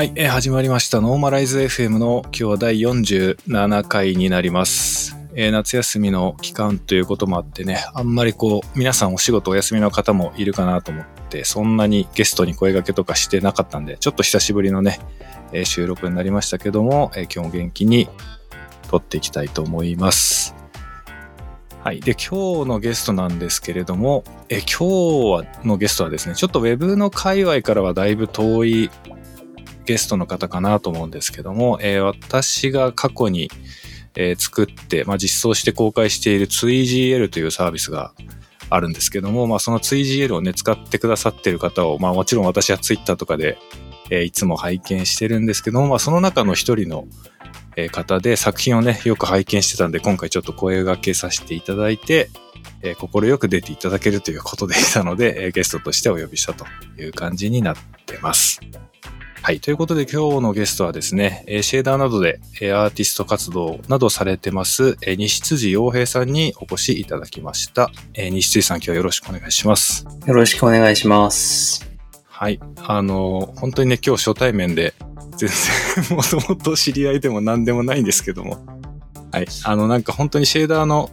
はい、えー始まりました。ノーマライズ FM の今日は第47回になります。えー夏休みの期間ということもあってね、あんまりこう、皆さんお仕事お休みの方もいるかなと思って、そんなにゲストに声掛けとかしてなかったんで、ちょっと久しぶりのね、えー収録になりましたけども、えー今日も元気に撮っていきたいと思います。はい。で、今日のゲストなんですけれども、え今日はのゲストはですね、ちょっとウェブの界隈からはだいぶ遠いゲストの方かなと思うんですけども、えー私が過去に、えー作って、まあ、実装して公開している 2GL というサービスがあるんですけども、まあ、その 2GL をね、使ってくださっている方を、まあ、もちろん私は Twitter とかで、えーいつも拝見してるんですけども、まあ、その中の一人の、えー方で作品をね、よく拝見してたんで、今回ちょっと声掛けさせていただいて、えー心よく出ていただけるということでしたので、えーゲストとしてお呼びしたという感じになってます。はい。ということで今日のゲストはですね、えーシェーダーなどでえーアーティスト活動などされてます、えー西辻洋平さんにお越しいただきました。えー西辻さん今日はよろしくお願いします。よろしくお願いします。はい。あの、本当にね、今日初対面で、全然 もともと知り合いでも何でもないんですけども、はい。あの、なんか本当にシェーダーの、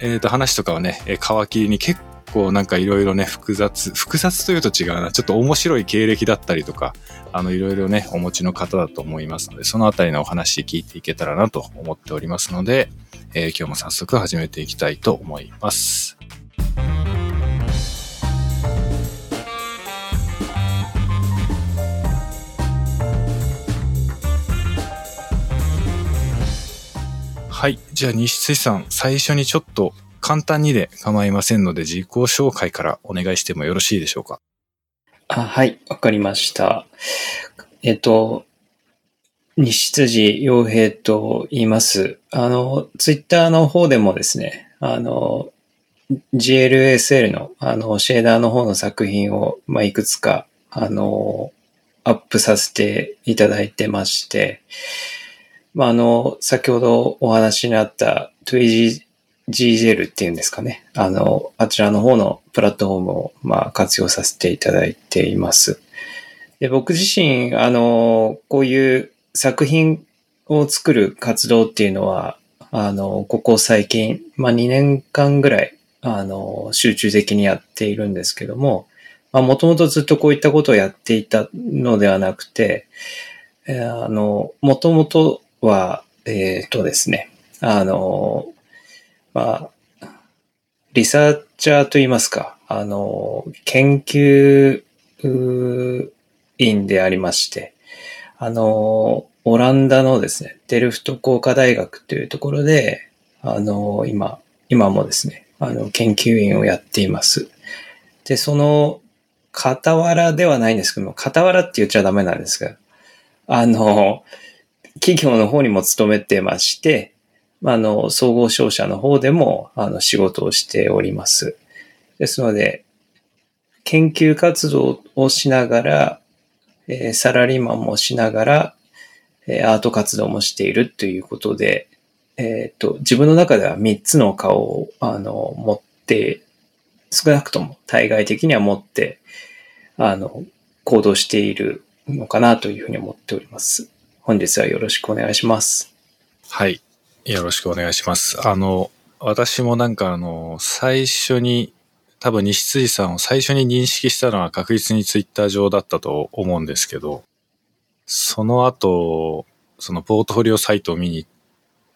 えっ、と、話とかはね、えー皮切りに結構なんかいろいろね、複雑、複雑というと違うな、ちょっと面白い経歴だったりとか、あの、いろいろね、お持ちの方だと思いますので、そのあたりのお話聞いていけたらなと思っておりますので、えー今日も早速始めていきたいと思います。はい。じゃあ、西津さん、最初にちょっと簡単にで構いませんので、自己紹介からお願いしてもよろしいでしょうか？あはい、わかりました。えっと、西辻洋平と言います。あの、ツイッターの方でもですね、あの、GLSL の、あの、シェーダーの方の作品を、まあ、いくつか、あの、アップさせていただいてまして、まあ、あの、先ほどお話にあった GGL っていうんですかね。あの、あちらの方のプラットフォームを、まあ、活用させていただいています。で、僕自身、あの、こういう作品を作る活動っていうのは、あの、ここ最近、まあ、2年間ぐらい、あの、集中的にやっているんですけども、まあ、もともとずっとこういったことをやっていたのではなくて、えあの、もともとは、えっ、とですね、あの、まあ、リサーチャーといいますか、あの、研究員でありまして、あの、オランダのですね、デルフト工科大学というところで、あの、今、今もですね、あの、研究員をやっています。で、その、傍らではないんですけども、傍らって言っちゃダメなんですが、あの、企業の方にも勤めてまして、あの、総合商社の方でも、あの、仕事をしております。ですので、研究活動をしながら、えサラリーマンもしながら、えアート活動もしているということで、えっ、と、自分の中では3つの顔を、あの、持って、少なくとも対外的には持って、あの、行動しているのかなというふうに思っております。本日はよろしくお願いします。はい。よろしくお願いします。あの、私もなんかあの、最初に、多分西辻さんを最初に認識したのは確実にツイッター上だったと思うんですけど、その後、そのポートフォリオサイトを見に行っ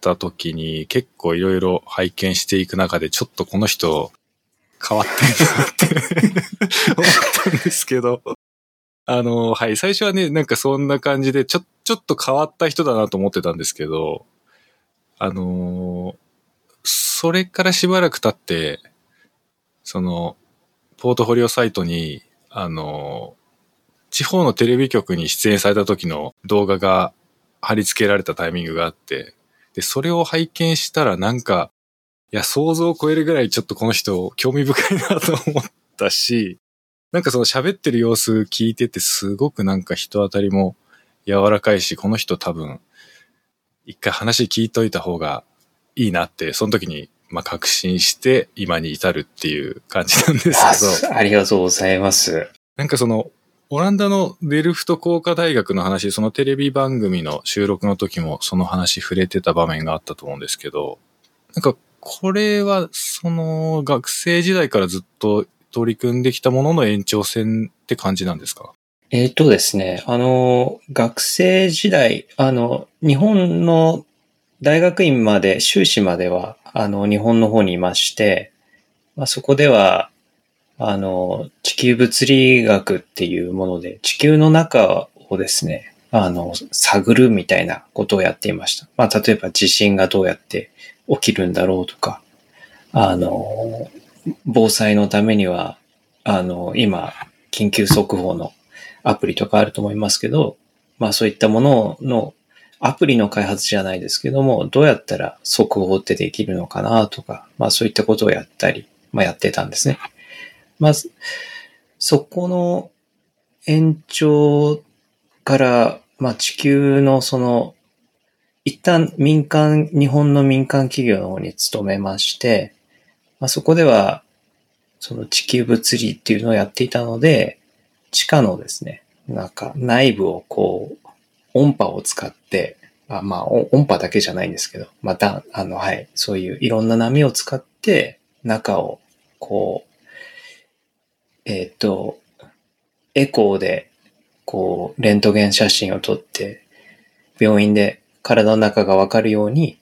た時に結構いろいろ拝見していく中でちょっとこの人変わってるなって思ったんですけど、あの、はい、最初はね、なんかそんな感じでちょ、ちょっと変わった人だなと思ってたんですけど、あのそれからしばらく経って、その、ポートフォリオサイトに、あの地方のテレビ局に出演された時の動画が貼り付けられたタイミングがあって、で、それを拝見したらなんか、いや、想像を超えるぐらいちょっとこの人興味深いなと思ったし、なんかその喋ってる様子聞いててすごくなんか人当たりも柔らかいし、この人多分、一回話聞いといた方がいいなって、その時に、まあ、確信して今に至るっていう感じなんですけど、あありがとうございます。なんかその、オランダのデルフト工科大学の話、そのテレビ番組の収録の時もその話触れてた場面があったと思うんですけど、なんかこれはその学生時代からずっと取り組んできたものの延長線って感じなんですか？えっ、とですね、あの、学生時代、あの、日本の大学院まで、修士までは、あの、日本の方にいまして、まあ、そこでは、あの、地球物理学っていうもので、地球の中をですね、あの、探るみたいなことをやっていました。まあ、例えば地震がどうやって起きるんだろうとか、あの、防災のためには、あの、今、緊急速報のアプリとかあると思いますけど、まあそういったもののアプリの開発じゃないですけども、どうやったら速報ってできるのかなとか、まあそういったことをやったり、まあやってたんですね。まず、そこの延長から、まあ地球のその、一旦民間、日本の民間企業の方に勤めまして、まあそこでは、その地球物理っていうのをやっていたので、地下のですね、なんか内部をこう、音波を使って、あまあ音波だけじゃないんですけど、また、あの、はい、そういういろんな波を使って、中をこう、えっ、ー、と、エコーで、こう、レントゲン写真を撮って、病院で体の中がわかるように、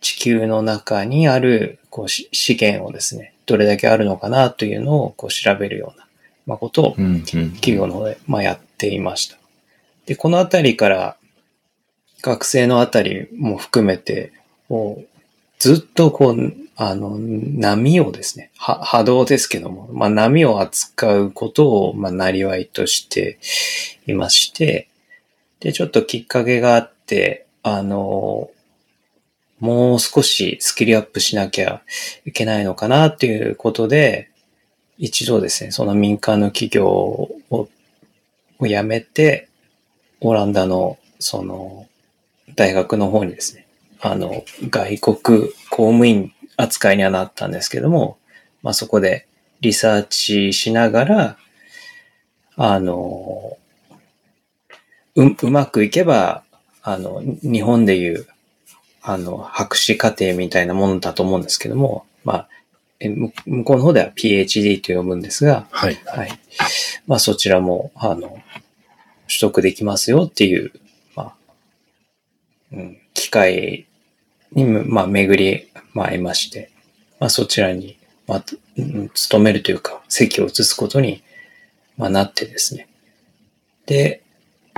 地球の中にある、こう、資源をですね、どれだけあるのかなというのを、こう、調べるようなまあ、ことを、企業の方で、まあ、やっていました。で、このあたりから、学生のあたりも含めて、ずっとこう、あの、波をですね、波動ですけども、まあ、波を扱うことを、まあ、なりわいとしていまして、で、ちょっときっかけがあって、あの、もう少しスキルアップしなきゃいけないのかなっていうことで、一度ですね、その民間の企業をを辞めて、オランダのその大学の方にですね、あの、外国公務員扱いにはなったんですけども、まあそこでリサーチしながら、あの、う、うまくいけば、あの、日本でいう、あの、博士課程みたいなものだと思うんですけども、まあ、え向こうの方では PhD と呼ぶんですが、はい。はい。まあそちらも、あの、取得できますよっていう、まあ、うん、機会に、まあ巡り、まあ、いまして、まあそちらに、まあ、うん、勤めるというか、席を移すことに、まあなってですね。で、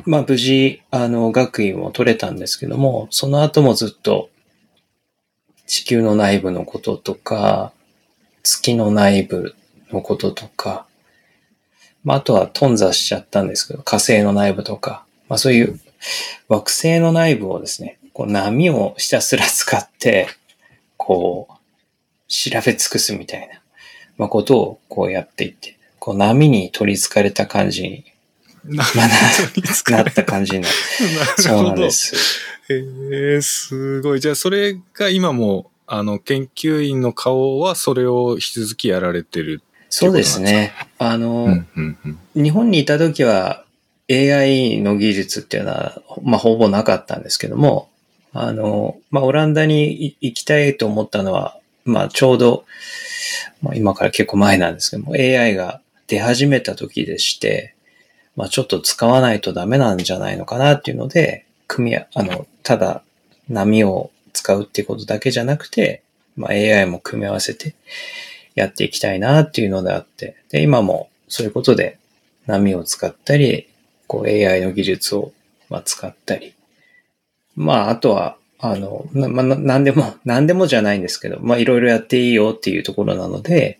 まあ無事、あの、学位も取れたんですけども、その後もずっと、地球の内部のこととか、月の内部のこととか、まあ、あとは頓挫しちゃったんですけど、火星の内部とか、まあそういう惑星の内部をですね、こう波をひたすら使って、こう、調べ尽くすみたいな、まあ、ことをこうやっていって、こう波に取り憑かれた感じに、な、なった感じになる。そうなんです。へえ、すごい。じゃあそれが今もあの、研究員の顔はそれを引き続きやられてるそうですね。あの、うんうんうん、日本にいた時は AI の技術っていうのは、まあ、ほぼなかったんですけども、あの、まあ、オランダに行きたいと思ったのは、まあ、ちょうど、まあ、今から結構前なんですけども、AI が出始めた時でして、まあ、ちょっと使わないとダメなんじゃないのかなっていうので、組みあの、ただ波を使うってことだけじゃなくて、まあ、AI も組み合わせてやっていきたいなっていうのであって、で、今もそういうことで波を使ったり、こう AI の技術をまあ使ったり、まあ、あとは、あの、な、まあ、なんでも、なんでもじゃないんですけど、まあ、いろいろやっていいよっていうところなので、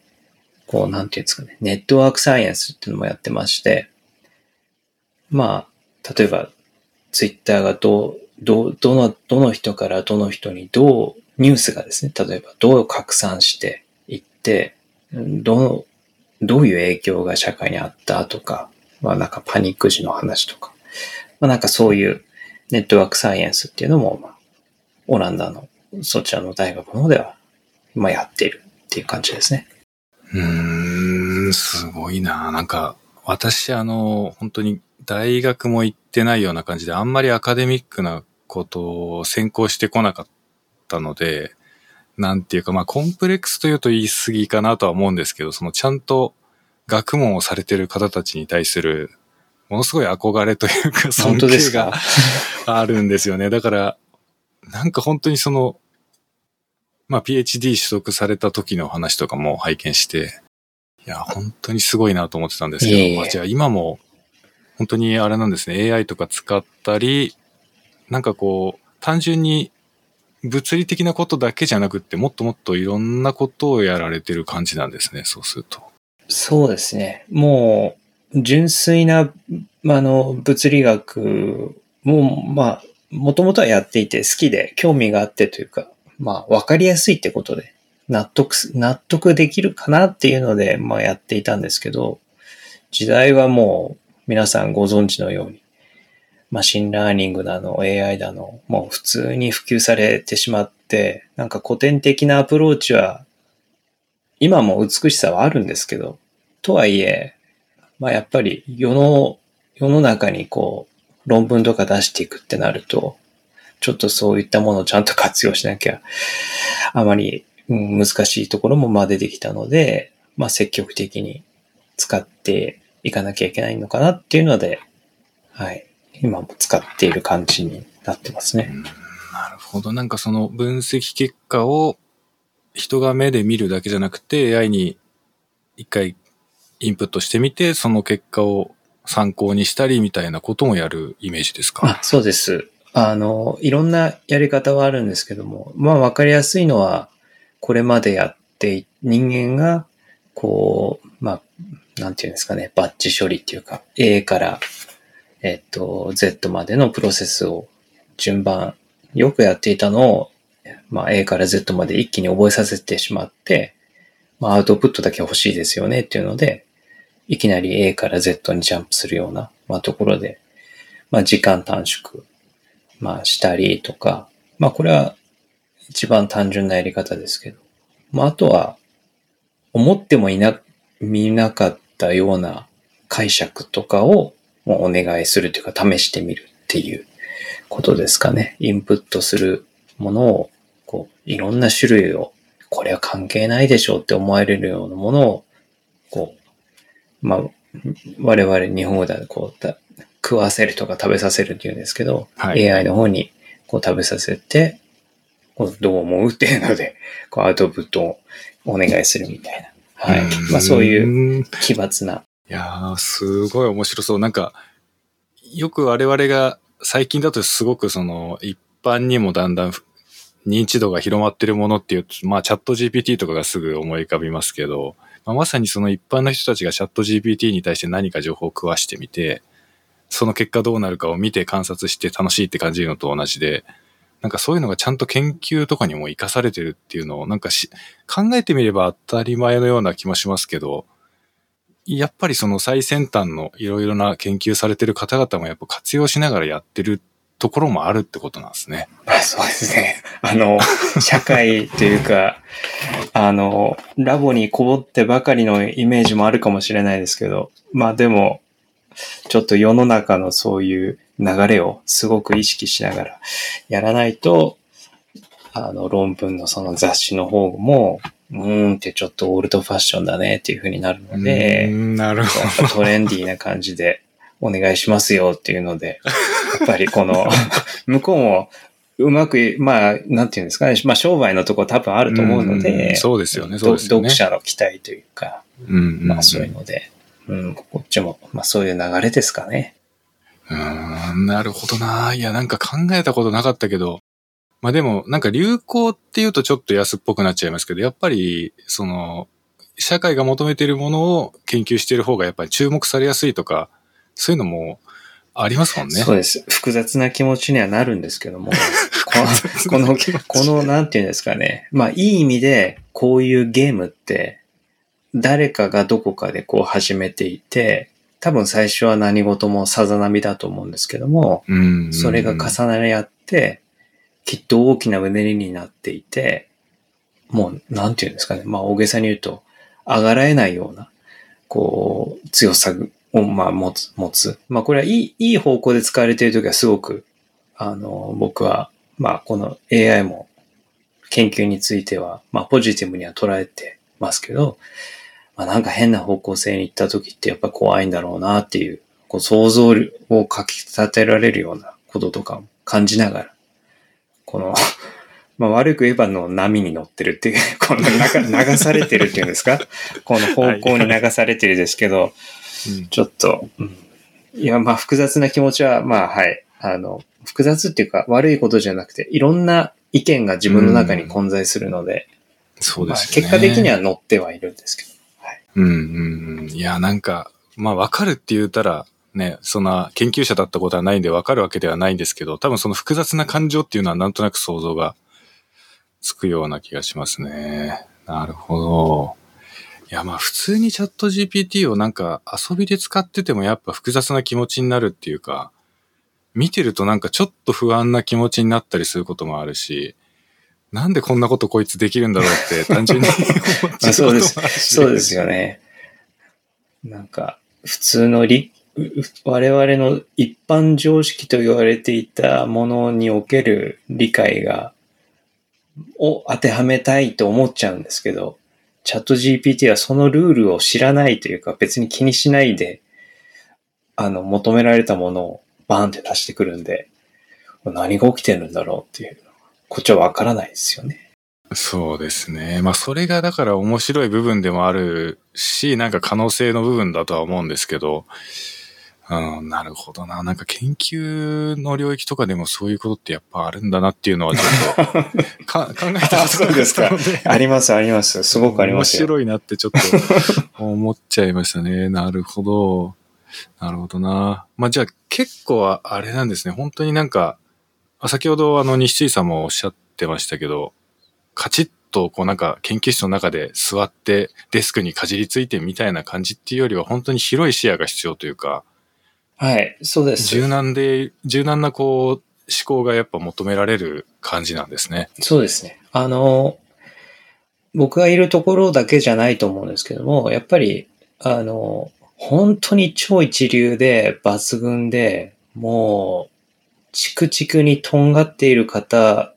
こう、なんていうんですかね、ネットワークサイエンスっていうのもやってまして、まあ、例えば、ツイッターがどう、ど、どの、どの人からどの人にどう、ニュースがですね、例えばどう拡散していって、どの、どういう影響が社会にあったとか、まあなんかパニック時の話とか、まあなんかそういうネットワークサイエンスっていうのも、まあ、オランダのそちらの大学の方では、まあやっているっていう感じですね。うーん、すごいな。なんか、私、あの、本当に大学も行ってないような感じで、あんまりアカデミックなことを専攻してこなかったので、なんていうか、まあ、コンプレックスというと言い過ぎかなとは思うんですけど、そのちゃんと学問をされてる方たちに対する、ものすごい憧れというか、尊敬があるんですよね。だから、なんか本当にその、まあ、PhD 取得された時の話とかも拝見して、いや、本当にすごいなと思ってたんですけど、えまあ、じゃあ今も、本当にあれなんですね、AI とか使ったり、なんかこう、単純に物理的なことだけじゃなくって、もっともっといろんなことをやられてる感じなんですね、そうすると。そうですね。もう、純粋な、あの、物理学も、まあ、もともとはやっていて好きで興味があってというか、まあ、わかりやすいってことで、納得、納得できるかなっていうので、まあ、やっていたんですけど、時代はもう、皆さんご存知のように、マシンラーニングだの、AI だの、もう普通に普及されてしまって、なんか古典的なアプローチは、今も美しさはあるんですけど、とはいえ、まあやっぱり世の、世の中にこう、論文とか出していくってなると、ちょっとそういったものをちゃんと活用しなきゃ、あまり、うん、難しいところもまあ出てきたので、まあ積極的に使っていかなきゃいけないのかなっていうので、はい。今も使っている感じになってますね。なるほど。なんかその分析結果を人が目で見るだけじゃなくて AI に一回インプットしてみて、その結果を参考にしたりみたいなこともやるイメージですか？あそうです。あの、いろんなやり方はあるんですけども、まあわかりやすいのは、これまでやって人間が、こう、まあ、なんていうんですかね、バッチ処理っていうか、A からえっと、Z までのプロセスを順番よくやっていたのを、まあ A から Z まで一気に覚えさせてしまって、まあアウトプットだけ欲しいですよねっていうので、いきなり A から Z にジャンプするような、まあところで、まあ時間短縮、まあしたりとか、まあこれは一番単純なやり方ですけど、まああとは、思ってもいな、見なかったような解釈とかをもお願いするというか試してみるっていうことですかね。インプットするものを、こう、いろんな種類を、これは関係ないでしょうって思われるようなものを、こう、まあ、我々日本語ではこう、食わせるとか食べさせるっていうんですけど、はい、AI の方にこう食べさせて、こうどう思うっていうので、こうアウトプットをお願いするみたいな。はい。まあそういう奇抜ないやー、すごい面白そう。なんか、よく我々が最近だとすごくその一般にもだんだん認知度が広まってるものっていうと、まあチャット GPT とかがすぐ思い浮かびますけど、まあ、まさにその一般の人たちがチャット GPT に対して何か情報を食わしてみて、その結果どうなるかを見て観察して楽しいって感じるのと同じで、なんかそういうのがちゃんと研究とかにも活かされてるっていうのをなんかし考えてみれば当たり前のような気もしますけど、やっぱりその最先端のいろいろな研究されてる方々もやっぱ活用しながらやってるところもあるってことなんですね。あそうですね。あの、社会というか、あの、ラボにこぼってばかりのイメージもあるかもしれないですけど、まあでも、ちょっと世の中のそういう流れをすごく意識しながらやらないと、あの、論文のその雑誌の方も、うーんってちょっとオールドファッションだねっていう風になるので、なるほど。トレンディーな感じでお願いしますよっていうので、やっぱりこの、向こうもうまく、まあ、なんていうんですかね。まあ、商売のとこ多分あると思うので、うそうですよね、そうですよね。読者の期待というか、うんまあ、そういうので、うん、こっちも、まあ、そういう流れですかね。うん、なるほどな。いや、なんか考えたことなかったけど、まあでも、なんか流行っていうとちょっと安っぽくなっちゃいますけど、やっぱり、その、社会が求めているものを研究している方がやっぱり注目されやすいとか、そういうのもありますもんね。そうです。複雑な気持ちにはなるんですけども、この、この、この、なんていうんですかね。まあ、いい意味で、こういうゲームって、誰かがどこかでこう始めていて、多分最初は何事もさざ波だと思うんですけども、それが重なり合って、きっと大きなうねりになっていて、もう、なんていうんですかね。まあ、大げさに言うと、上がらえないような、こう、強さを、まあ、持つ、持つ。まあ、これはいい、いい方向で使われているときはすごく、あの、僕は、まあ、この AI も研究については、まあ、ポジティブには捉えてますけど、まあ、なんか変な方向性に行ったときってやっぱ怖いんだろうなっていう、こう想像をかき立てられるようなこととかも感じながら、このまあ悪く言えばの波に乗ってるっていう、この流されてるっていうんですか？この方向に流されてるですけど、ちょっと、うん、いや、まあ複雑な気持ちは、まあはい、あの、複雑っていうか悪いことじゃなくて、いろんな意見が自分の中に混在するので、うん、そうですね、まあ、結果的には乗ってはいるんですけど。はい、うんうんうん。いや、なんか、まあわかるって言ったら、ね、そんな研究者だったことはないんでわかるわけではないんですけど、多分その複雑な感情っていうのはなんとなく想像がつくような気がしますね。なるほど。いや、まあ普通にチャット GPT をなんか遊びで使っててもやっぱ複雑な気持ちになるっていうか、見てるとなんかちょっと不安な気持ちになったりすることもあるし、なんでこんなことこいつできるんだろうって単純に 思っちゃうそうです。そうですよね。なんか、普通の理、我々の一般常識と言われていたものにおける理解がを当てはめたいと思っちゃうんですけど、チャット GPT はそのルールを知らないというか別に気にしないで、あの、求められたものをバーンって出してくるんで、何が起きてるんだろうっていう、こっちはわからないですよね。そうですね。まあそれがだから面白い部分でもあるし、なんか可能性の部分だとは思うんですけど、うん、なるほどな。なんか研究の領域とかでもそういうことってやっぱあるんだなっていうのはちょっと か考えたことなかったのであります、あります。すごくあります面白いなってちょっと 思っちゃいましたね。なるほど。なるほどな。まあじゃあ結構あれなんですね。本当になんか、先ほどあの西井さんもおっしゃってましたけど、カチッとこうなんか研究室の中で座ってデスクにかじりついてみたいな感じっていうよりは本当に広い視野が必要というか、はい、そうです。柔軟で、柔軟なこう、思考がやっぱ求められる感じなんですね。そうですね。あの、僕がいるところだけじゃないと思うんですけども、やっぱり、あの、本当に超一流で抜群で、もう、チクチクにとんがっている方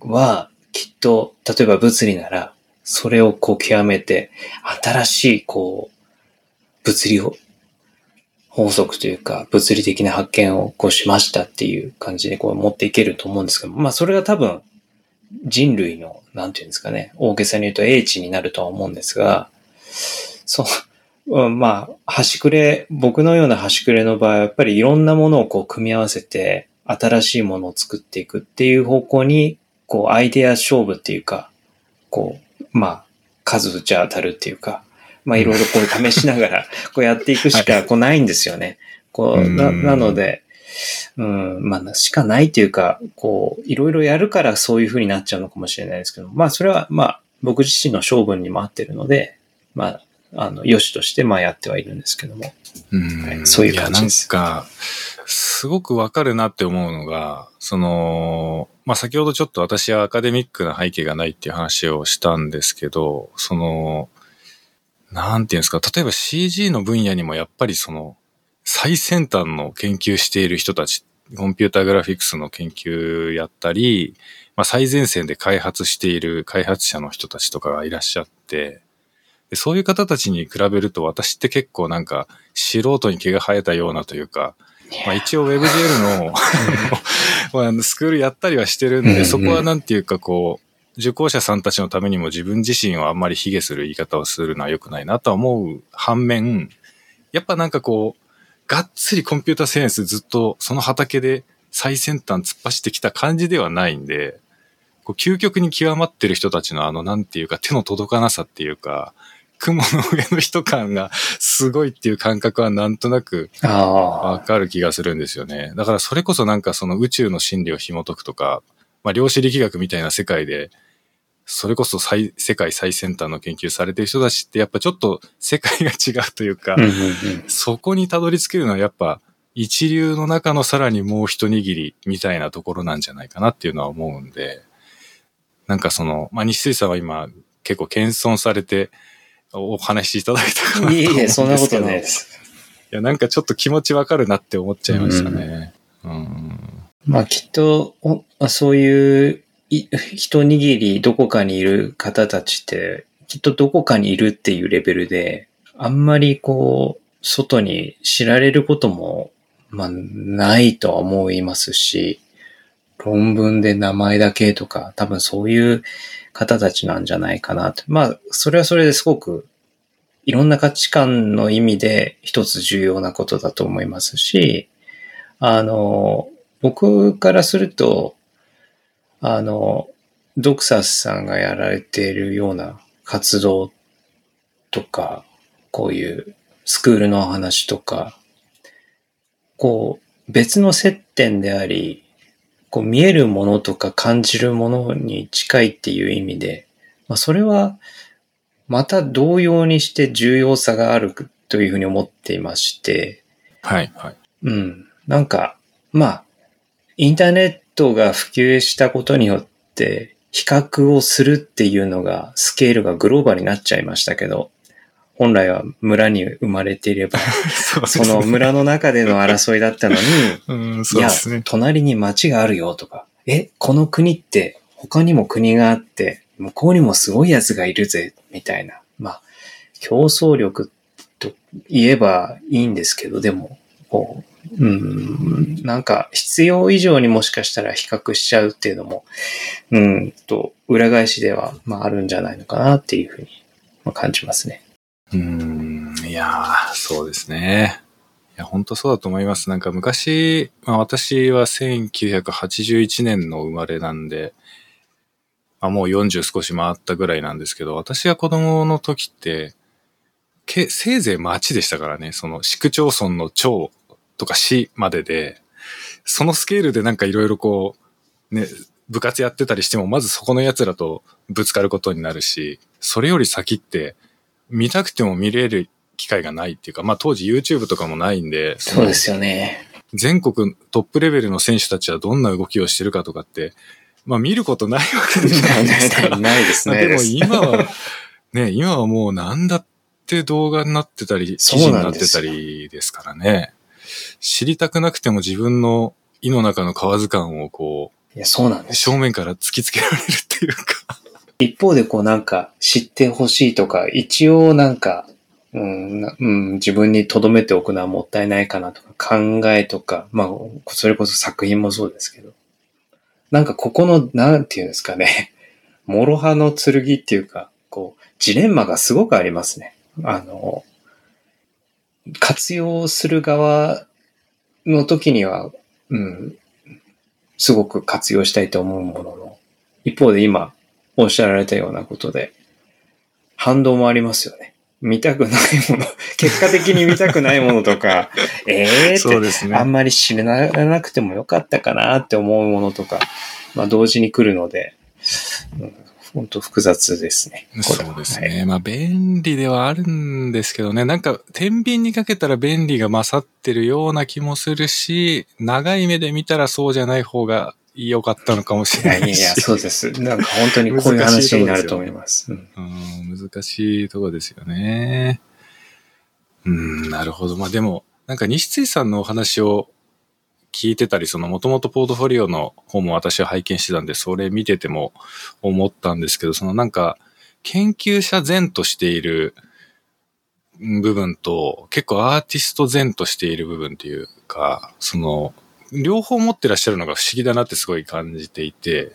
は、きっと、例えば物理なら、それをこう極めて、新しい、こう、物理を法則というか、物理的な発見をこうしましたっていう感じでこう持っていけると思うんですけど、まあそれが多分人類の、なんていうんですかね、大げさに言うと英知になるとは思うんですが、そう、まあ、端くれ、僕のような端くれの場合はやっぱりいろんなものをこう組み合わせて新しいものを作っていくっていう方向に、こうアイデア勝負っていうか、こう、まあ、数打ち当たるっていうか、まあいろいろこう試しながらこうやっていくしかこうないんですよね。こう、な、なので、うん、まあ、しかないというか、こう、いろいろやるからそういう風になっちゃうのかもしれないですけど、まあ、それは、まあ、僕自身の性分にも合ってるので、まあ、あの、良しとして、まあ、やってはいるんですけども。うん、はい、そういう感じです。いや、なんか、すごくわかるなって思うのが、その、まあ、先ほどちょっと私はアカデミックな背景がないっていう話をしたんですけど、その、なんていうんですか、例えば CG の分野にもやっぱりその、最先端の研究している人たち、コンピューターグラフィックスの研究やったり、まあ、最前線で開発している開発者の人たちとかがいらっしゃって、でそういう方たちに比べると私って結構なんか素人に毛が生えたようなというか、まあ、一応 WebGL の スクールやったりはしてるんで、そこはなんていうかこう、受講者さんたちのためにも自分自身をあんまり卑下する言い方をするのは良くないなとは思う反面、やっぱなんかこう、がっつりコンピューターセンスずっとその畑で最先端突っ走ってきた感じではないんで、こう究極に極まってる人たちのあの、なんていうか手の届かなさっていうか、雲の上の人感がすごいっていう感覚はなんとなくわかる気がするんですよね。だからそれこそなんかその宇宙の真理を紐解くとか、まあ量子力学みたいな世界でそれこそ最、世界最先端の研究されてる人たちってやっぱちょっと世界が違うというか、そこにたどり着けるのはやっぱ一流の中のさらにもう一握りみたいなところなんじゃないかなっていうのは思うんで、なんかその、まあ、西水さんは今結構謙遜されてお話しいただいたかなと。いえいえ、そんなことないです。や、なんかちょっと気持ちわかるなって思っちゃいましたね。うん。まあきっと、おそういうい一握りどこかにいる方たちって、きっとどこかにいるっていうレベルで、あんまりこう、外に知られることも、まあ、ないとは思いますし、論文で名前だけとか、多分そういう方たちなんじゃないかなと。まあ、それはそれですごく、いろんな価値観の意味で一つ重要なことだと思いますし、あの、僕からすると、あの、ドクサスさんがやられているような活動とか、こういうスクールの話とか、こう、別の接点であり、こう見えるものとか感じるものに近いっていう意味で、まあそれはまた同様にして重要さがあるというふうに思っていまして、はい、はい。うん。なんか、まあ、インターネットが普及したことによって、比較をするっていうのが、スケールがグローバルになっちゃいましたけど、本来は村に生まれていれば、そうその村の中での争いだったのに、うん、いやそうですね、。隣に町があるよとか、え、この国って他にも国があって、向こうにもすごい奴がいるぜ、みたいな。まあ、競争力と言えばいいんですけど、でも、こう、うん、なんか必要以上にもしかしたら比較しちゃうっていうのも、うんと、裏返しでは、まああるんじゃないのかなっていうふうにまあ感じますね。うん、いや、そうですね。いや、本当そうだと思います。なんか昔、まあ私は1981年の生まれなんで、まあもう40少し回ったぐらいなんですけど、私が子供の時って、けせいぜい町でしたからね、その市区町村の町とか市までで、そのスケールでなんかいろいろこう、ね、部活やってたりしても、まずそこの奴らとぶつかることになるし、それより先って、見たくても見れる機会がないっていうか、まあ当時 YouTube とかもないんで、そうですよね。全国トップレベルの選手たちはどんな動きをしてるかとかって、まあ見ることないわけじゃないですか。ないですね。でも今は、ね、今はもう何だって動画になってたり、記事になってたりですからね。知りたくなくても自分の胃の中の河図感をこいや、そうなんう、です。正面から突きつけられるっていうか。一方でこうなんか知ってほしいとか、一応なんか、うん、なうん、自分に留めておくのはもったいないかなとか、考えとか、まあ、それこそ作品もそうですけど。なんかここの、なんていうんですかね、諸刃の剣っていうか、こう、ジレンマがすごくありますね。あの、活用する側の時には、うん、すごく活用したいと思うものの、一方で今、おっしゃられたようなことで、反動もありますよね。見たくないもの、結果的に見たくないものとか、え えーって、ね。あんまり知らなくてもよかったかなって思うものとか、まあ同時に来るので、うん、本当複雑ですね。そうですはいね。まあ、便利ではあるんですけどね。なんか、天秤にかけたら便利が勝ってるような気もするし、長い目で見たらそうじゃない方が良かったのかもしいれないいやいや、そうです。なんか本当にこういう話になると思います。うんうん、難しいとこですよね。うん、なるほど。まあでも、なんか西津さんのお話を聞いてたり、そのもともとポートフォリオの方も私は拝見してたんで、それ見てても思ったんですけど、そのなんか、研究者前としている部分と、結構アーティスト前としている部分っていうか、その、両方持ってらっしゃるのが不思議だなってすごい感じていて、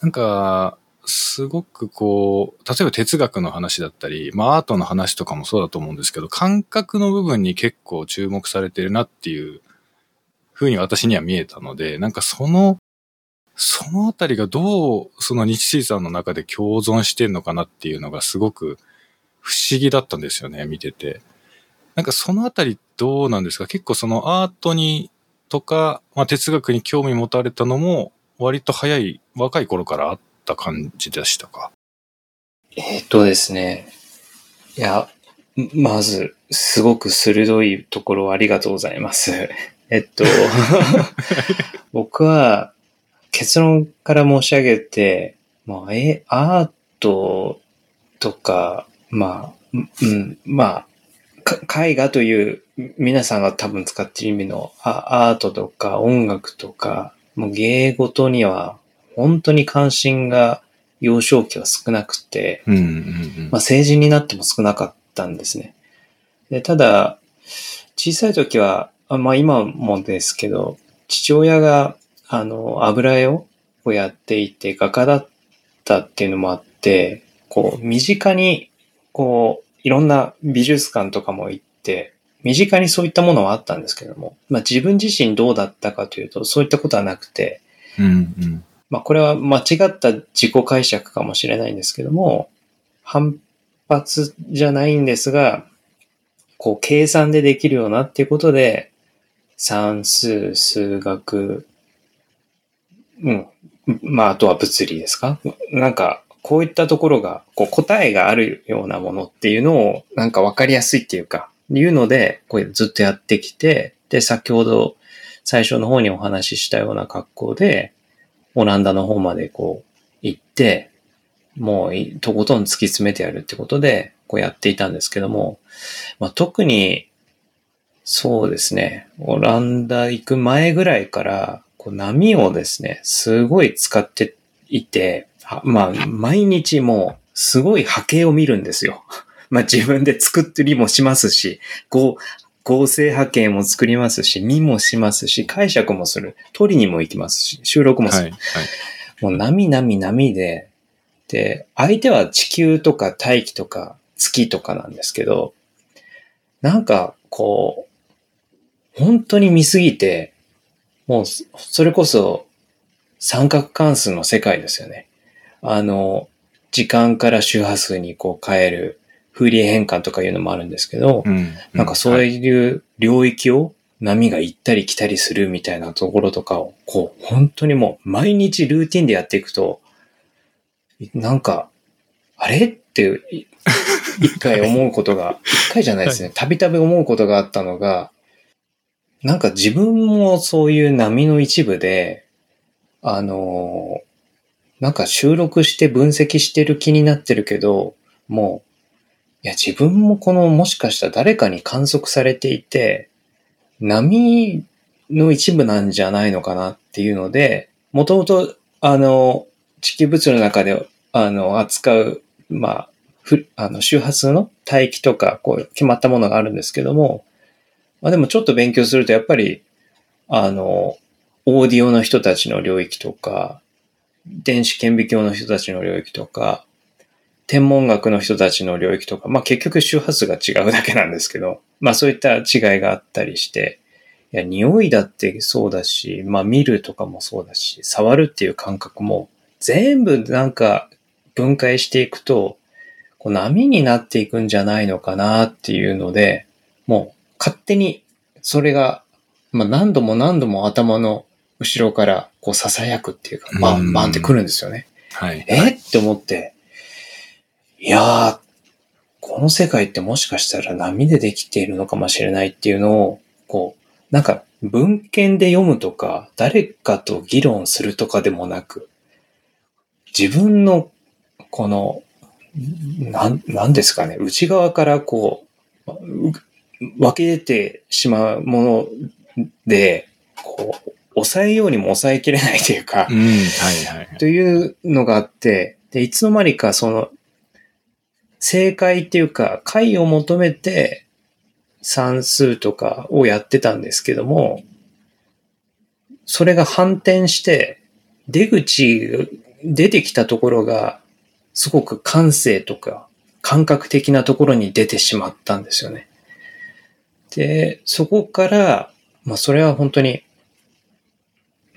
なんか、すごくこう、例えば哲学の話だったり、まあアートの話とかもそうだと思うんですけど、感覚の部分に結構注目されてるなっていう風に私には見えたので、なんかその、そのあたりがどう、その日水さんの中で共存してんのかなっていうのがすごく不思議だったんですよね、見てて。なんかそのあたりどうなんですか？結構そのアートにとか、まあ哲学に興味持たれたのも割と早い、若い頃からあった感じでしたか？えっとですね。いや、まず、すごく鋭いところをありがとうございます。えっと、僕は結論から申し上げて、まあ、え、アートとか、まあ、うん、まあ、か絵画という皆さんが多分使っている意味のアートとか音楽とか、もう芸事には本当に関心が幼少期は少なくて、うんうんうんまあ、成人になっても少なかったんですね。でただ、小さい時は、あまあ今もですけど、父親が、あの、油絵をやっていて、画家だったっていうのもあって、こう、身近に、こう、いろんな美術館とかも行って、身近にそういったものはあったんですけども、まあ自分自身どうだったかというと、そういったことはなくて、うんうん。まあこれは間違った自己解釈かもしれないんですけども、反発じゃないんですが、こう計算でできるようなっていうことで、算数、数学、うん。まああとは物理ですか？なんか、こういったところが、こう答えがあるようなものっていうのを、なんかわかりやすいっていうか、いうので、こうずっとやってきて、で、先ほど最初の方にお話ししたような格好で、オランダの方までこう行って、もうとことん突き詰めてやるってことで、こうやっていたんですけども、まあ、特に、そうですね、オランダ行く前ぐらいから、こう波をですね、すごい使っていて、はまあ、毎日もう、すごい波形を見るんですよ。まあ自分で作ったりもしますし、こう、合成波形も作りますし、見もしますし、解釈もする。取りにも行きますし、収録もする。はいはいもう波波波で、で、相手は地球とか大気とか月とかなんですけど、なんかこう、本当に見すぎて、もうそそれこそ三角関数の世界ですよね。あの、時間から周波数にこう変えるフーリエ変換とかいうのもあるんですけど、うんなんかそうはいいう領域を波が行ったり来たりするみたいなところとかを、こう、本当にもう毎日ルーティンでやっていくと、なんか、あれ？ってい一回思うことが、一回じゃないですね。たびたび思うことがあったのが、なんか自分もそういう波の一部で、あのなんか収録して分析してる気になってるけど、もう、いや、自分もこの、もしかしたら誰かに観測されていて、波の一部なんじゃないのかなっていうので、もともと、あの、地球物の中で、あの、扱う、まあ、ふあの、周波数の帯域とか、こう、決まったものがあるんですけども、まあでもちょっと勉強すると、やっぱり、あの、オーディオの人たちの領域とか、電子顕微鏡の人たちの領域とか、天文学の人たちの領域とか、まあ結局周波数が違うだけなんですけど、まあそういった違いがあったりして、いや、匂いだってそうだし、まあ見るとかもそうだし、触るっていう感覚も全部なんか分解していくと、こう波になっていくんじゃないのかなっていうので、もう勝手にそれが、まあ何度も何度も頭の後ろからこう囁くっていうか、バンバンってくるんですよね。はい。え？って思って、いやー、この世界ってもしかしたら波でできているのかもしれないっていうのを、こう、なんか文献で読むとか、誰かと議論するとかでもなく、自分の、この、なん、なんですかね、内側からこう、う分け出てしまうもので、こう、抑えようにも抑えきれないというか、うん、はいはいはい。というのがあって、で、いつの間にかその、正解っていうか、解を求めて算数とかをやってたんですけども、それが反転して、出口、出てきたところが、すごく感性とか、感覚的なところに出てしまったんですよね。で、そこから、まあそれは本当に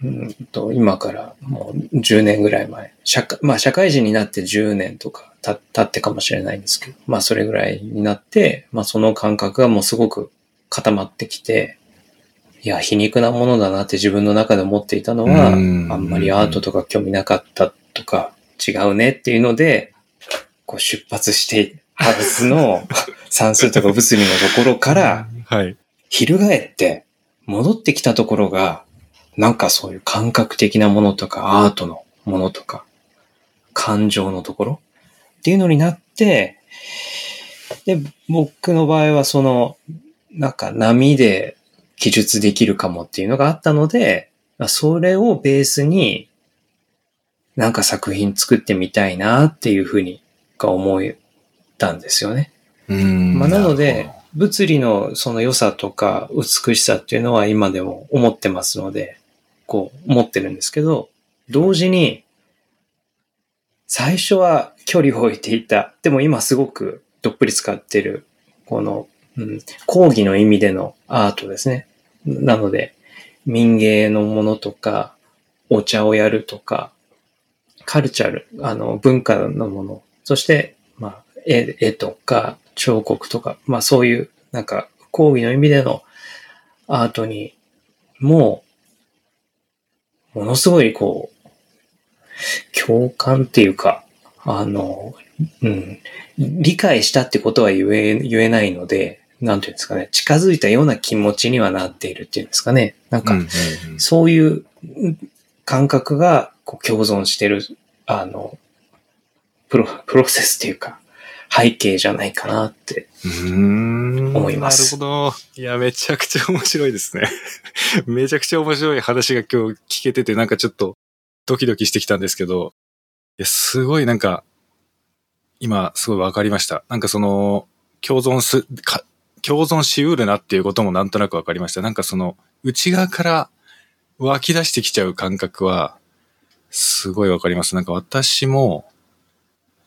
うんと、今からもう10年ぐらい前。社会、まあ社会人になって10年とかた経ってかもしれないんですけど、まあそれぐらいになって、まあその感覚がもうすごく固まってきて、いや、皮肉なものだなって自分の中で思っていたのは、あうんんまりアートとか興味なかったとか、違うねっていうので、こう出発していたはずの 算数とか物理のところから、はい。翻って戻ってきたところが、なんかそういう感覚的なものとかアートのものとか、感情のところ？っていうのになって、で、僕の場合はその、なんか波で記述できるかもっていうのがあったので、それをベースになんか作品作ってみたいなっていうふうにが思ったんですよね。うんまあ、なので、物理のその良さとか美しさっていうのは今でも思ってますので、こう思ってるんですけど、同時に、最初は距離を置いていた。でも今すごくどっぷり使ってる、この、うん、講義の意味でのアートですね。なので、民芸のものとか、お茶をやるとか、カルチャル、あの、文化のもの、そして、まあ、絵、絵とか、彫刻とか、まあそういう、なんか、講義の意味でのアートに、もう、ものすごい、こう、共感っていうか、あの、うん、理解したってことは言え、言えないので、なんていうんですかね、近づいたような気持ちにはなっているっていうんですかね。なんか、そういう感覚がこう共存してる、あの、プロ、プロセスっていうか、背景じゃないかなって思います。なるほど。いや、めちゃくちゃ面白いですね。めちゃくちゃ面白い話が今日聞けてて、なんかちょっとドキドキしてきたんですけど、いや、すごいなんか、今、すごいわかりました。なんかその、共存す、か共存しうるなっていうこともなんとなくわかりました。なんかその、内側から湧き出してきちゃう感覚は、すごいわかります。なんか私も、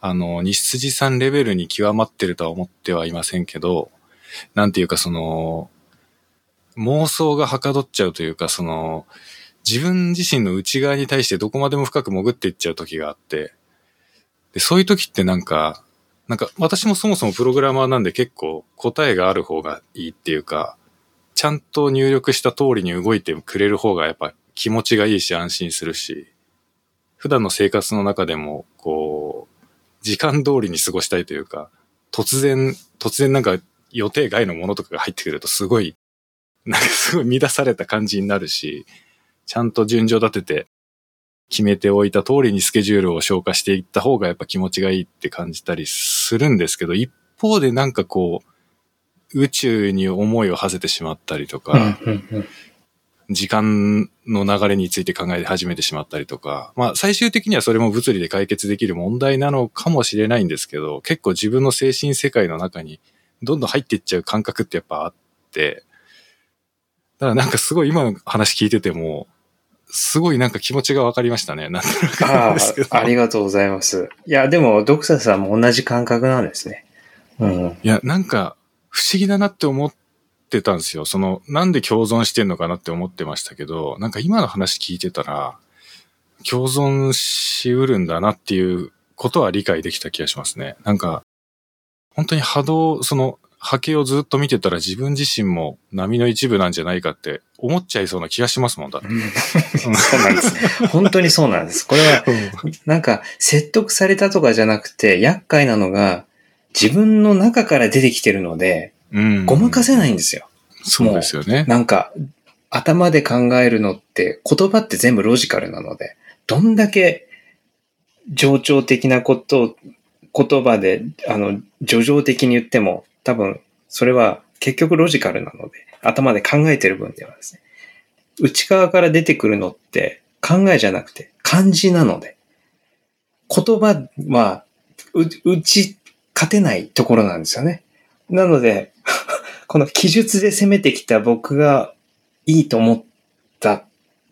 あの、西辻さんレベルに極まってるとは思ってはいませんけど、なんていうかその、妄想がはかどっちゃうというか、その、自分自身の内側に対してどこまでも深く潜っていっちゃう時があって、で、そういう時ってなんか、なんか私もそもそもプログラマーなんで結構答えがある方がいいっていうか、ちゃんと入力した通りに動いてくれる方がやっぱ気持ちがいいし安心するし、普段の生活の中でもこう、時間通りに過ごしたいというか、突然、突然なんか予定外のものとかが入ってくるとすごい、なんかすごい乱された感じになるし、ちゃんと順序立てて決めておいた通りにスケジュールを消化していった方がやっぱ気持ちがいいって感じたりするんですけど、一方でなんかこう、宇宙に思いを馳せてしまったりとか、時間の流れについて考え始めてしまったりとか、まあ最終的にはそれも物理で解決できる問題なのかもしれないんですけど、結構自分の精神世界の中にどんどん入っていっちゃう感覚ってやっぱあって、だからなんかすごい今の話聞いてても、すごいなんか気持ちが分かりましたね。なんとなくあありがとうございます。いや、でも、ドクサさんも同じ感覚なんですね。うん。いや、なんか、不思議だなって思ってたんですよ。その、なんで共存してんのかなって思ってましたけど、なんか今の話聞いてたら、共存しうるんだなっていうことは理解できた気がしますね。なんか、本当に波動、その、波形をずっと見てたら自分自身も波の一部なんじゃないかって思っちゃいそうな気がしますもんだって。そうなんです。本当にそうなんです。これは、なんか説得されたとかじゃなくて、厄介なのが自分の中から出てきてるので、うん、ごまかせないんですよ。そうですよね。なんか、頭で考えるのって言葉って全部ロジカルなので、どんだけ情緒的なことを言葉で、あの、叙情的に言っても、多分、それは結局ロジカルなので、頭で考えてる分ではですね、内側から出てくるのって考えじゃなくて漢字なので、言葉は打ち勝てないところなんですよね。なので、この記述で攻めてきた僕がいいと思った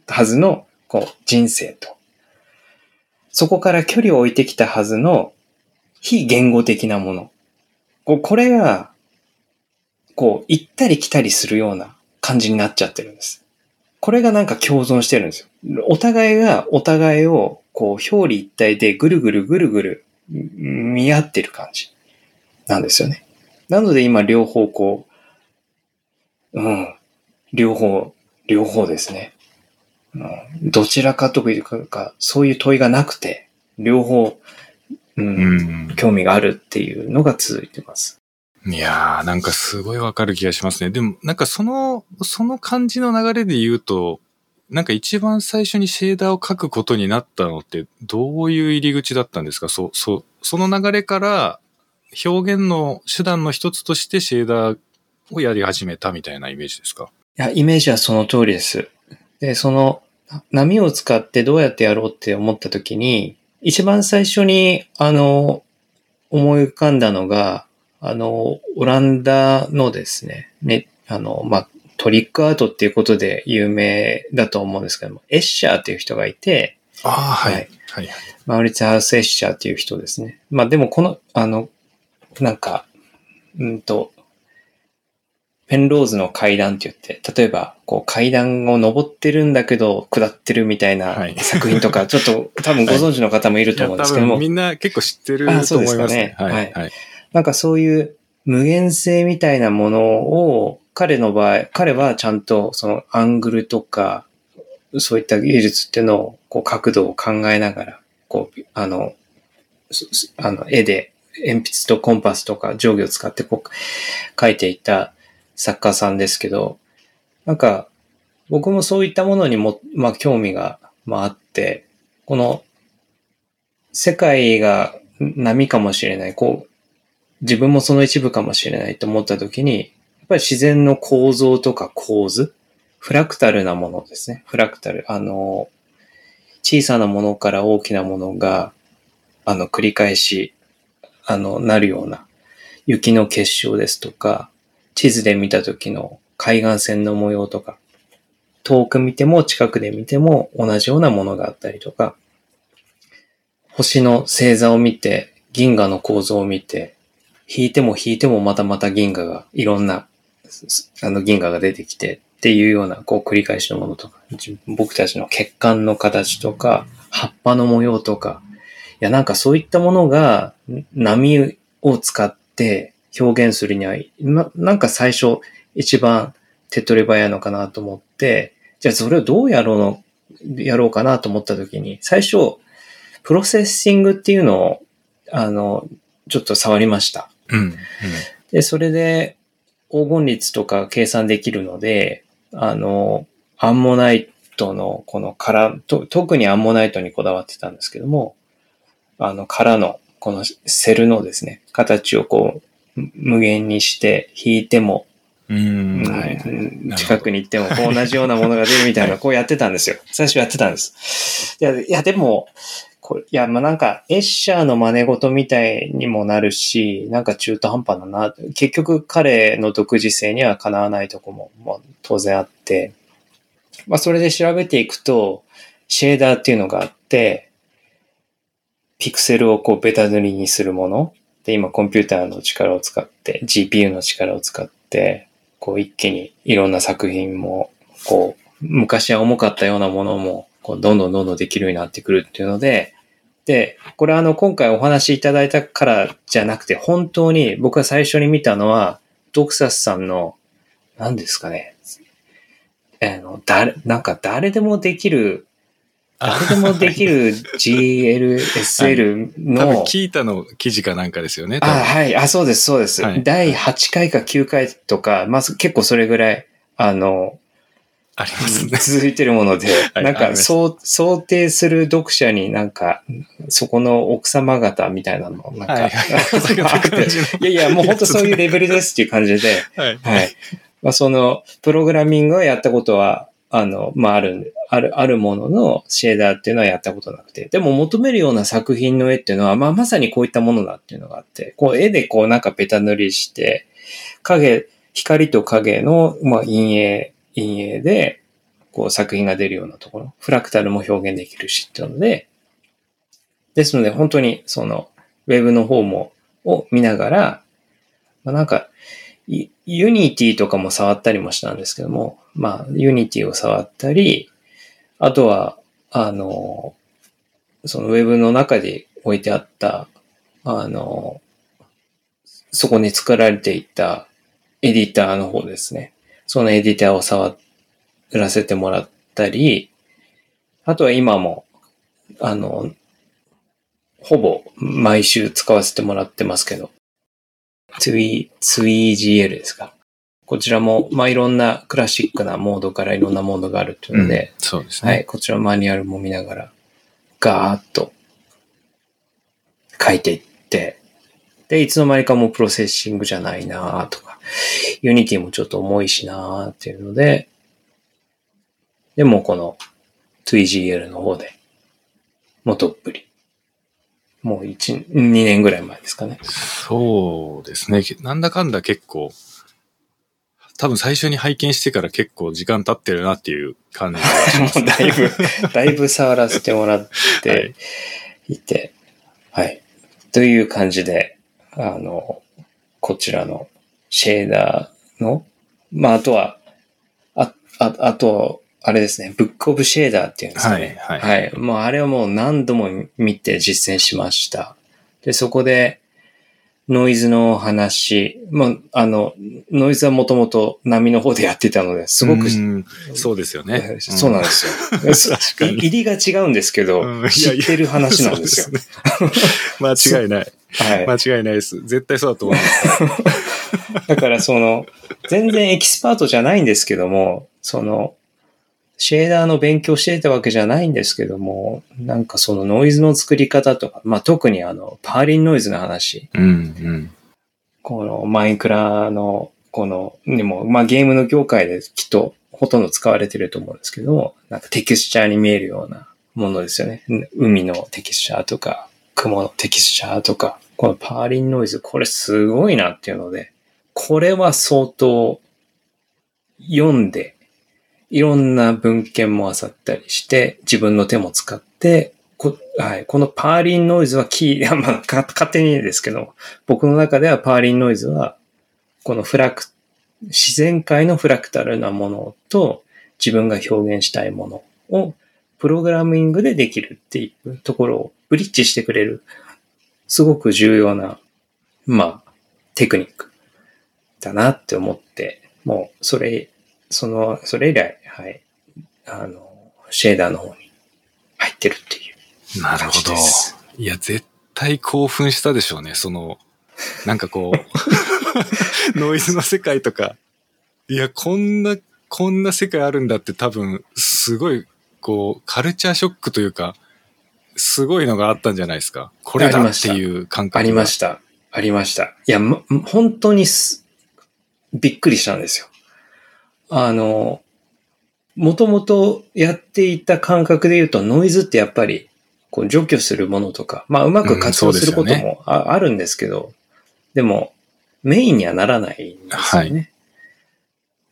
はずのこう人生と、そこから距離を置いてきたはずの非言語的なもの。これがこう、行ったり来たりするような感じになっちゃってるんです。これがなんか共存してるんですよ。お互いがお互いを、こう、表裏一体でぐるぐるぐるぐる見合ってる感じなんですよね。なので今両方こう、うん、両方、両方ですね。うん、どちらかというか、そういう問いがなくて、両方、うん、うん、興味があるっていうのが続いてます。いやー、なんかすごいわかる気がしますね。でも、なんかその、その感じの流れで言うと、なんか一番最初にシェーダーを書くことになったのって、どういう入り口だったんですか？そう、そう、その流れから、表現の手段の一つとしてシェーダーをやり始めたみたいなイメージですか？いや、イメージはその通りです。で、その波を使ってどうやってやろうって思った時に、一番最初に、あの、思い浮かんだのが、あの、オランダのですね、ね、あの、まあ、トリックアートっていうことで有名だと思うんですけども、エッシャーっていう人がいて、ああ、はい。ははいい。マウリッツ・ハウス・エッシャーっていう人ですね。まあでもこの、あの、なんか、うんと、ペンローズの階段って言って、例えば、こう階段を登ってるんだけど、下ってるみたいなはい作品とか、ちょっと多分ご存知の方もいると思うんですけども、みんな結構知ってるあと思いますね。そうですかねはい。はい。なんかそういう無限性みたいなものを、彼の場合、彼はちゃんとそのアングルとか、そういった技術っていうのを、こう角度を考えながら、こう、あの、すすあの、絵で、鉛筆とコンパスとか定規を使ってこう、描いていた作家さんですけど、なんか、僕もそういったものにも、まあ、興味が、まあ、あって、この、世界が波かもしれない、こう、自分もその一部かもしれないと思ったときに、やっぱり自然の構造とか構図、フラクタルなものですね。フラクタル。あの、小さなものから大きなものが、あの、繰り返し、あの、なるような雪の結晶ですとか、地図で見た時の海岸線の模様とか、遠く見ても近くで見ても同じようなものがあったりとか、星の星座を見て、銀河の構造を見て、引いても引いてもまたまた銀河が、いろんな、あの銀河が出てきてっていうような、こう繰り返しのものとか、僕たちの血管の形とか、葉っぱの模様とか、いやなんかそういったものが波を使って表現するには、ななんか最初一番手っ取り早いのかなと思って、じゃあそれをどうやろうの、やろうかなと思った時に、最初、プロセッシングっていうのを、あの、ちょっと触りました。うん。うん。で、それで黄金率とか計算できるので、あの、アンモナイトのこの殻、と特にアンモナイトにこだわってたんですけども、あの殻のこのセルのですね、形をこう、む無限にして引いても、うん。うんはいはい。近くに行っても同じようなものが出るみたいな、こうやってたんですよ。最初やってたんです。いや、いやでも、これいや、まあ、なんか、エッシャーの真似事みたいにもなるし、なんか中途半端だな。結局彼の独自性にはかなわないとこも、まあ、当然あって、まあ、それで調べていくと、シェーダーっていうのがあって、ピクセルをこうベタ塗りにするもの。で、今コンピューターの力を使って、GPU の力を使って、こう一気にいろんな作品も、こう、昔は重かったようなものも、こう、どんどんどんどんできるようになってくるっていうので、で、これあの、今回お話しいただいたからじゃなくて、本当に僕が最初に見たのは、ドクサスさんの、何ですかね、あの、誰、なんか誰でもできる、誰でもできる GLSL 多の、分、キータの記事かなんかですよね。多あ、分はい。あ、そうです、そうです。はい第8回か9回とか、まず結構それぐらい、あの、ありますね。続いてるもので、はいなんか、そう、想定する読者になんか、そこの奥様方みたいなの、なんか、はいはい いやいや、もう本当そういうレベルですっていう感じで、はい。はい。まあ、その、プログラミングをやったことは、あの、まあ、ある、ある、あるもののシェーダーっていうのはやったことなくて。でも求めるような作品の絵っていうのは、まあ、まさにこういったものだっていうのがあって、こう、絵でこう、なんかベタ塗りして、影、光と影の、まあ、陰影、陰影で、こう、作品が出るようなところ。フラクタルも表現できるしっていうので、ですので、本当に、その、ウェブの方も、を見ながら、まあ、なんか、ユニティとかも触ったりもしたんですけども、まあ、ユニティを触ったり、あとは、あの、そのウェブの中で置いてあった、あの、そこに作られていたエディターの方ですね。そのエディターを触らせてもらったり、あとは今も、あの、ほぼ毎週使わせてもらってますけど、ツイ、ツイ GL ですか。こちらも、まあ、いろんなクラシックなモードからいろんなモードがあるっていうので、そうですね。はい、こちらマニュアルも見ながら、ガーッと書いていって、で、いつの間にかもうプロセッシングじゃないなとか、ユニティもちょっと重いしなっていうので、でもこの 2GL の方で、もうどっぷり。もう1、2年ぐらい前ですかね。そうですね。なんだかんだ結構、多分最初に拝見してから結構時間経ってるなっていう感じ もうだいぶ、だいぶ触らせてもらっていて、はい、はい。という感じで、あの、こちらのシェーダーの、まあ、あとは、あ、ああと、あれですね、ブックオブシェーダーっていうんですかね。はい、はい。はい。もうあれはもう何度も見て実践しました。で、そこで、ノイズの話、まあ、あの、ノイズはもともと波の方でやってたので、すごく、そうですよね。そうなんですよ。入りが違うんですけど、うん、知ってる話なんですよ。すね、間違いない。はい。間違いないです。絶対そうだと思います。だからその、全然エキスパートじゃないんですけども、その、シェーダーの勉強してたわけじゃないんですけども、なんかそのノイズの作り方とか、まあ特にあの、パーリンノイズの話。うんうん、このマインクラの、この、でも、まあゲームの業界できっとほとんど使われてると思うんですけども、なんかテキスチャーに見えるようなものですよね。海のテキスチャーとか、雲のテキスチャーとか、このパーリンノイズ、これすごいなっていうので、これは相当読んでいろんな文献も漁ったりして、自分の手も使って、こはい、このパーリンノイズはキー、まあ、勝手にですけど、僕の中ではパーリンノイズは、このフラク、自然界のフラクタルなものと自分が表現したいものをプログラミングでできるっていうところをブリッジしてくれる、すごく重要な、まあ、テクニックだなって思って、もうそれその、それ以来、はい、あの、シェーダーの方に入ってるっていうなるほど。いや、絶対興奮したでしょうね。その、なんかこう、ノイズの世界とか、いや、こんな、こんな世界あるんだって多分、すごい、こう、カルチャーショックというか、すごいのがあったんじゃないですか。これだっていう感覚ありました。ありました。いや、ま、本当にびっくりしたんですよ。あの、もともとやっていた感覚で言うと、ノイズってやっぱり、こう除去するものとか、まあうまく活用することもあ,、あるんですけど、でも、メインにはならないんですよね。はい、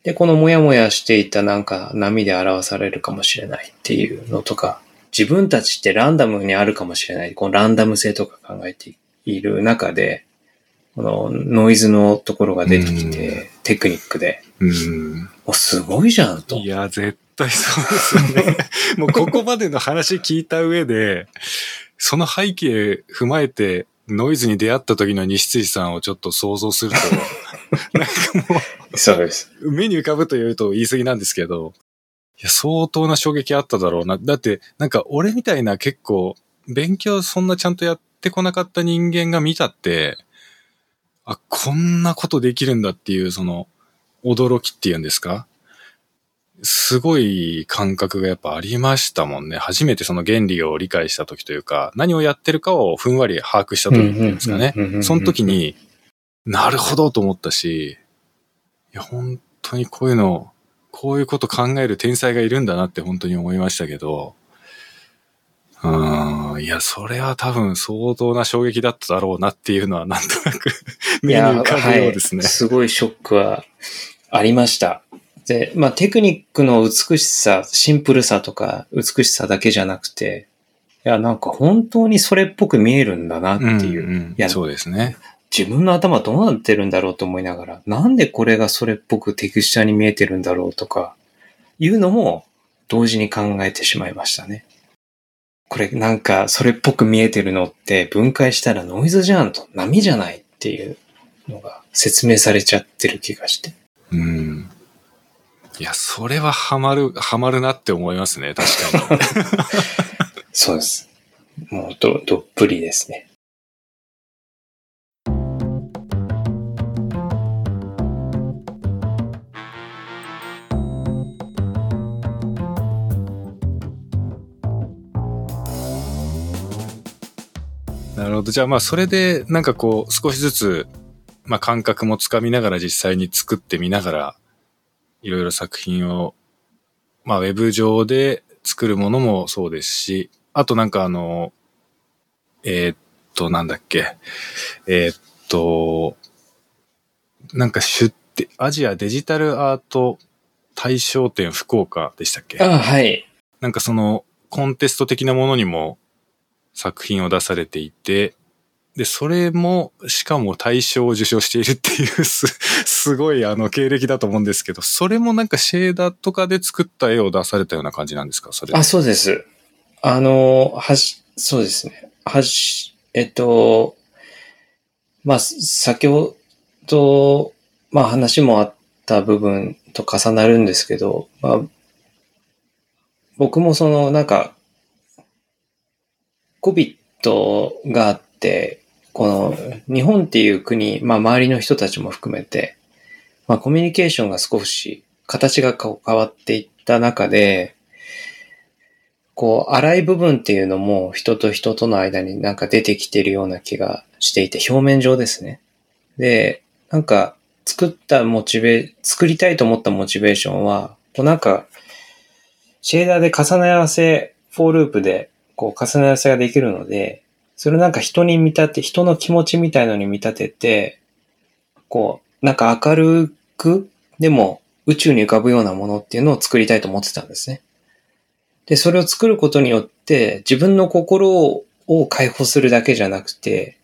で、このモヤモヤしていたなんか波で表されるかもしれないっていうのとか、自分たちってランダムにあるかもしれない、このランダム性とか考えている中で、このノイズのところが出てきて、テクニックで、うん。お、すごいじゃんと。いや、絶対そうですよね。もうここまでの話聞いた上で、その背景踏まえて、ノイズに出会った時の西辻さんをちょっと想像すると、なんかもう、そうです。目に浮かぶというと言い過ぎなんですけど、いや、相当な衝撃あっただろうな。だって、なんか俺みたいな結構、勉強そんなちゃんとやってこなかった人間が見たって、あ、こんなことできるんだっていう、その、驚きっていうんですか？すごい感覚がやっぱありましたもんね。初めてその原理を理解した時というか、何をやってるかをふんわり把握した時っていうんですかね。その時に、なるほどと思ったし、いや、本当にこういうの、こういうこと考える天才がいるんだなって本当に思いましたけど、うん、いや、それは多分相当な衝撃だっただろうなっていうのはなんとなく 目に浮かぶようですね、はい。すごいショックはありました。で、まあテクニックの美しさ、シンプルさとか美しさだけじゃなくて、いや、なんか本当にそれっぽく見えるんだなっていう。うんうん、いやそうですね。自分の頭どうなってるんだろうと思いながら、なんでこれがそれっぽくテクスチャーに見えてるんだろうとか、いうのも同時に考えてしまいましたね。これなんかそれっぽく見えてるのって分解したらノイズじゃんと波じゃないっていうのが説明されちゃってる気がして。うん。いや、それはハマる、ハマるなって思いますね、確かに。そうです。もうど、どっぷりですね。るほど。じゃあまあそれでなんかこう少しずつ、まあ感覚もつかみながら実際に作ってみながら、いろいろ作品を、まあウェブ上で作るものもそうですし、あとなんかあの、えー、っと、なんだっけ、えー、っと、なんか出展、アジアデジタルアート大賞展福岡でしたっけ？あ、はい。なんかそのコンテスト的なものにも作品を出されていて、で、それも、しかも大賞を受賞しているっていう す、すごいあの経歴だと思うんですけど、それもなんかシェーダーとかで作った絵を出されたような感じなんですか？それ。あ、そうです。あの、はし、そうですね。はし、えっと、まあ、先ほど、まあ話もあった部分と重なるんですけど、まあ、僕もその、なんか、COVID があって、この日本っていう国、まあ周りの人たちも含めて、まあコミュニケーションが少し形が変わっていった中で、こう荒い部分っていうのも人と人との間になんか出てきてるような気がしていて、表面上ですね。で、なんか作ったモチベ、作りたいと思ったモチベーションは、こうなんか、シェーダーで重ね合わせ、フォーループでこう重ね合わせができるので、それなんか人に見立て、人の気持ちみたいのに見立てて、こう、なんか明るく、でも宇宙に浮かぶようなものっていうのを作りたいと思ってたんですね。で、それを作ることによって自分の心を解放するだけじゃなくて、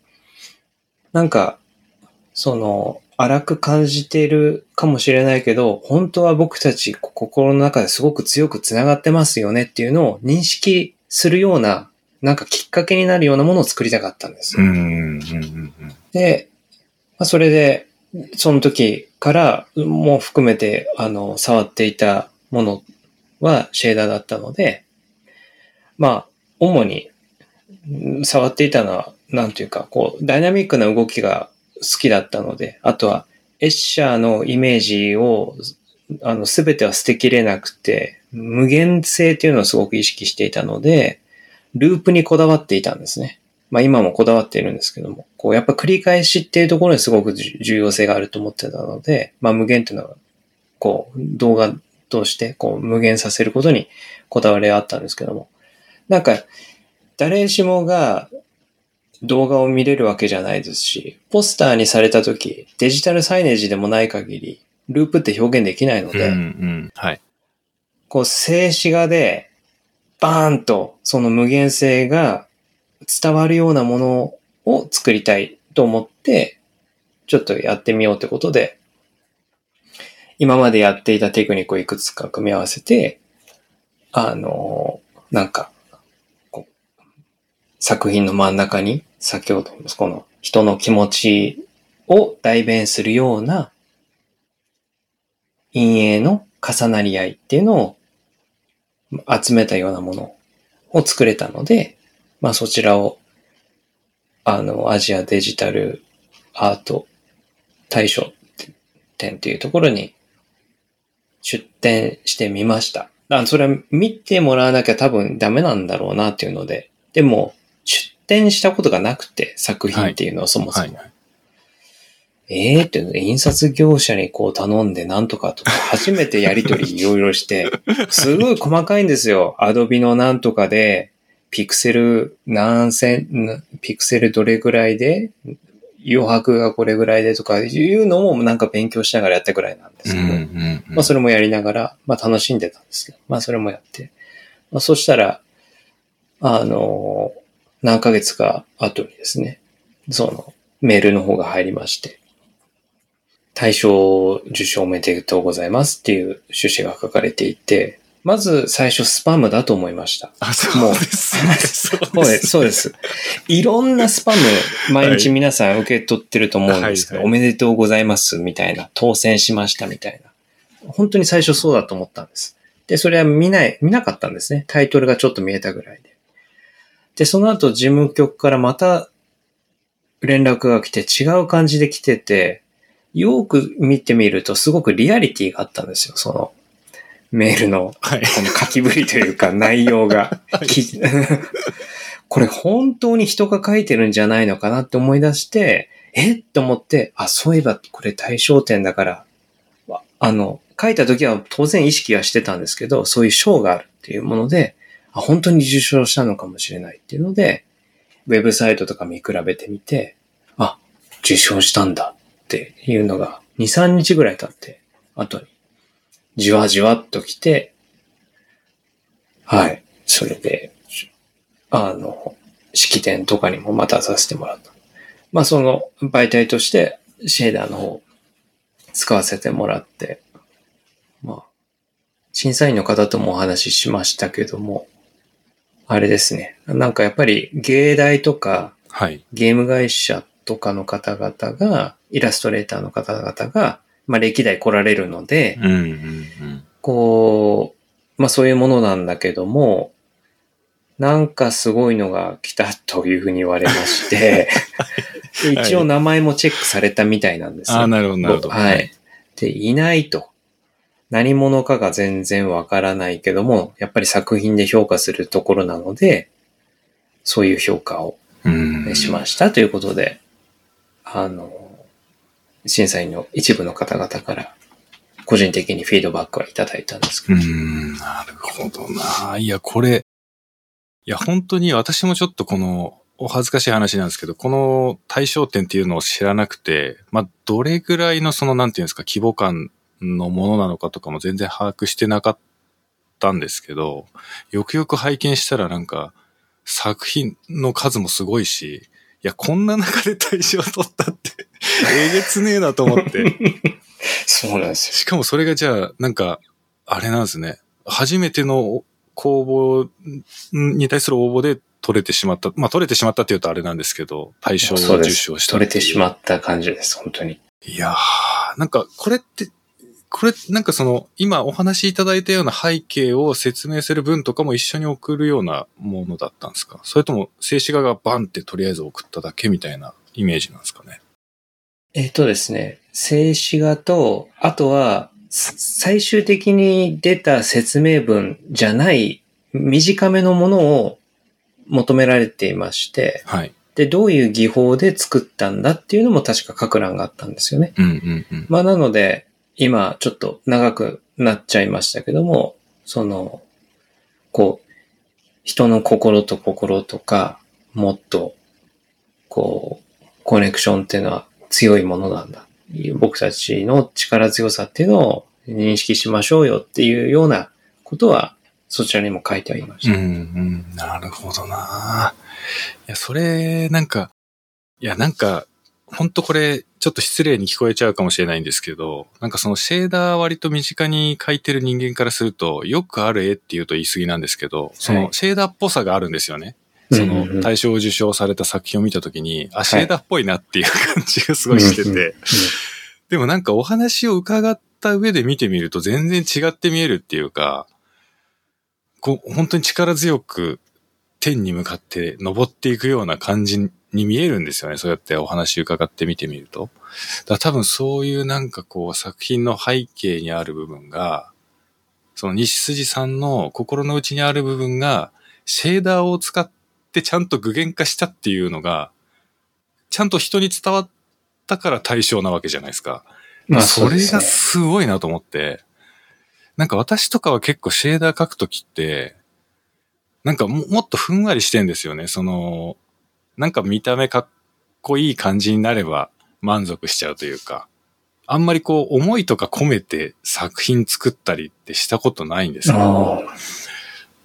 なんか、その、荒く感じているかもしれないけど、本当は僕たち心の中ですごく強く繋がってますよねっていうのを認識するような、なんかきっかけになるようなものを作りたかったんです。で、まあ、それで、その時からも含めて、あの、触っていたものはシェーダーだったので、まあ、主にうん触っていたのは、なんていうか、こう、ダイナミックな動きが好きだったので、あとは、エッシャーのイメージを、あの、すべては捨てきれなくて、無限性っていうのをすごく意識していたので、ループにこだわっていたんですね。まあ今もこだわっているんですけども、こうやっぱ繰り返しっていうところにすごく重要性があると思ってたので、まあ無限っていうのは、こう動画としてこう無限させることにこだわりがあったんですけども、なんか誰しもが動画を見れるわけじゃないですし、ポスターにされた時、デジタルサイネージでもない限り、ループって表現できないので、うん、うん。はい。こう静止画で、バーンとその無限性が伝わるようなものを作りたいと思って、ちょっとやってみようってことで、今までやっていたテクニックをいくつか組み合わせて、あの、なんか、作品の真ん中に、先ほどこの人の気持ちを代弁するような陰影の重なり合いっていうのを集めたようなものを作れたので、まあそちらを、あの、アジアデジタルアート大賞展っていうところに出展してみました。あそれは見てもらわなきゃ多分ダメなんだろうなっていうので、でも出展したことがなくて作品っていうのはそもそも。はい。ええー、って印刷業者にこう頼んでなんとかとか、初めてやりとりいろいろして、すごい細かいんですよ。アドビのなんとかで、ピクセル何千、んピクセルどれぐらいで、余白がこれぐらいでとかいうのもなんか勉強しながらやったぐらいなんですうん、けど、うん。まあそれもやりながら、まあ楽しんでたんですけど、まあそれもやって。まあそしたら、あの、何ヶ月か後にですね、そのメールの方が入りまして、大賞受賞おめでとうございますっていう趣旨が書かれていて、まず最初スパムだと思いました。あ、そうですね。そそうです、そうです。いろんなスパム、毎日皆さん受け取ってると思うんですけど、はいはいおめでとうございますみたいな、当選しましたみたいな。本当に最初そうだと思ったんです。で、それは見ない、見なかったんですね。タイトルがちょっと見えたぐらいで。で、その後事務局からまた連絡が来て違う感じで来てて、よく見てみるとすごくリアリティがあったんですよ。そのメールのはい。この書きぶりというか 内容が、はいき これ本当に人が書いてるんじゃないのかなって思い出して、えと思って、あ、そういえばこれ対象点だから、あの、書いた時は当然意識はしてたんですけど、そういう賞があるっていうもので、あ、本当に受賞したのかもしれないっていうので、ウェブサイトとか見比べてみて、あ、受賞したんだっていうのが、2、3日ぐらい経って、後に、じわじわっと来て、はい。それで、あの、式典とかにもまたさせてもらった。まあその媒体としてシェーダーの方使わせてもらって、まあ、審査員の方ともお話ししましたけども、あれですね。なんかやっぱり芸大とかはい。ゲーム会社とかの方々が、イラストレーターの方々が、まあ歴代来られるので、うんうんうん。こう、まあそういうものなんだけども、なんかすごいのが来たというふうに言われまして、で一応名前もチェックされたみたいなんですよ。ああ、なるほど、なるほど。はい。で、いないと。何者かが全然わからないけども、やっぱり作品で評価するところなので、そういう評価をうん。しましたということで、あの、審査員の一部の方々から、個人的にフィードバックはいただいたんですけど、うん、なるほどな。いや、これ、いや、本当に私もちょっとこの、お恥ずかしい話なんですけど、この対象点っていうのを知らなくて、まあ、どれぐらいのその、なんていうんですか、規模感のものなのかとかも全然把握してなかったんですけど、よくよく拝見したらなんか、作品の数もすごいし、や、こんな中で大賞取ったって、えげつねえなと思って。そうなんですよ。しかもそれがじゃあ、なんか、あれなんですね。初めての公募に対する応募で取れてしまった。まあ取れてしまったって言うとあれなんですけど、対象を受。賞した取れてしまっった感じです、本当に。いやー、なんかこれって、これ、なんかその、今お話しいただいたような背景を説明する文とかも一緒に送るようなものだったんですか？それとも静止画がバンってとりあえず送っただけみたいなイメージなんですかね？えっ、とですね、静止画と、あとは、す最終的に出た説明文じゃない短めのものを求められていまして、はい。で、どういう技法で作ったんだっていうのも確か書く欄があったんですよね。うんうんうん。まあなので、今ちょっと長くなっちゃいましたけども、その、こう、人の心と心とか、もっと、こう、コネクションっていうのは強いものなんだ。僕たちの力強さっていうのを認識しましょうよっていうようなことは、そちらにも書いてありました。うんうん、なるほどな。いや、それ、なんか、いや、なんか、ほんとこれ、ちょっと失礼に聞こえちゃうかもしれないんですけど、なんかそのシェーダー割と身近に描いてる人間からすると、よくある絵って言うと言い過ぎなんですけど、そのシェーダーっぽさがあるんですよね。その対象を受賞された作品を見たときに、あ、シェーダーっぽいなっていう感じがすごいしてて、でもなんかお話を伺った上で見てみると全然違って見えるっていうか、こう、本当に力強く天に向かって登っていくような感じに見えるんですよね。そうやってお話伺って見てみると。だ多分そういうなんかこう作品の背景にある部分が、その西筋さんの心の内にある部分が、シェーダーを使ってちゃんと具現化したっていうのが、ちゃんと人に伝わったから対象なわけじゃないですか。まあそれがすごいなと思って、なんか私とかは結構シェーダー描くときって、なんかももっとふんわりしてんですよね。その、なんか見た目かっこいい感じになれば満足しちゃうというか、あんまりこう思いとか込めて作品作ったりってしたことないんですけど、あ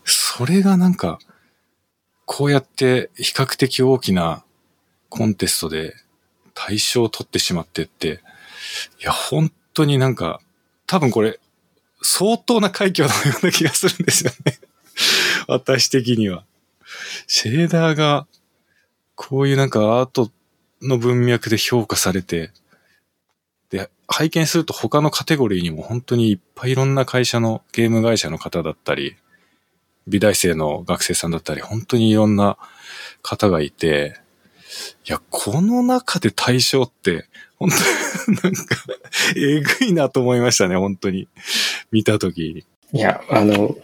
それがなんか、こうやって比較的大きなコンテストで大賞を取ってしまってって、いや、本当になんか、多分これ、相当な快挙のような気がするんですよね。私的には。シェーダーが、こういうなんかアートの文脈で評価されて、で、拝見すると他のカテゴリーにも本当にいっぱいいろんな会社の、ゲーム会社の方だったり、美大生の学生さんだったり、本当にいろんな方がいて、いや、この中で対象って、本当なんか、えぐいなと思いましたね、本当に。見たときに。いや、あの、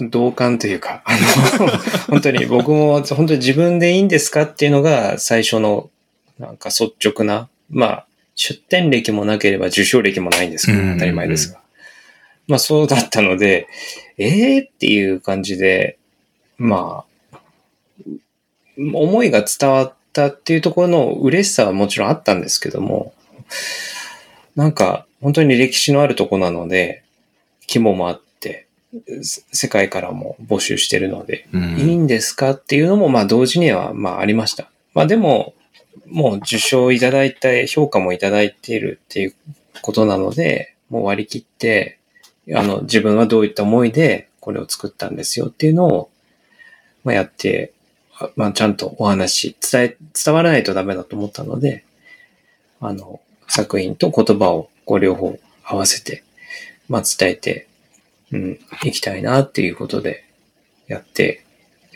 同感というか、あの、本当に僕も本当に自分でいいんですかっていうのが最初のなんか率直な、まあ、出展歴もなければ受賞歴もないんですけど、当たり前ですが。まあそうだったので、ええー、っていう感じで、まあ、思いが伝わったっていうところの嬉しさはもちろんあったんですけども、なんか本当に歴史のあるとこなので、規模もあって、世界からも募集してるので、うん、いいんですかっていうのも、まあ同時には、まあありました。まあでも、もう受賞いただいて、評価もいただいているっていうことなので、もう割り切って、あの、自分はどういった思いでこれを作ったんですよっていうのを、まあ、やって、まあ、ちゃんとお話、伝え、伝わらないとダメだと思ったので、あの、作品と言葉をこう両方合わせて、まあ、伝えて、うん、いきたいなっていうことでやって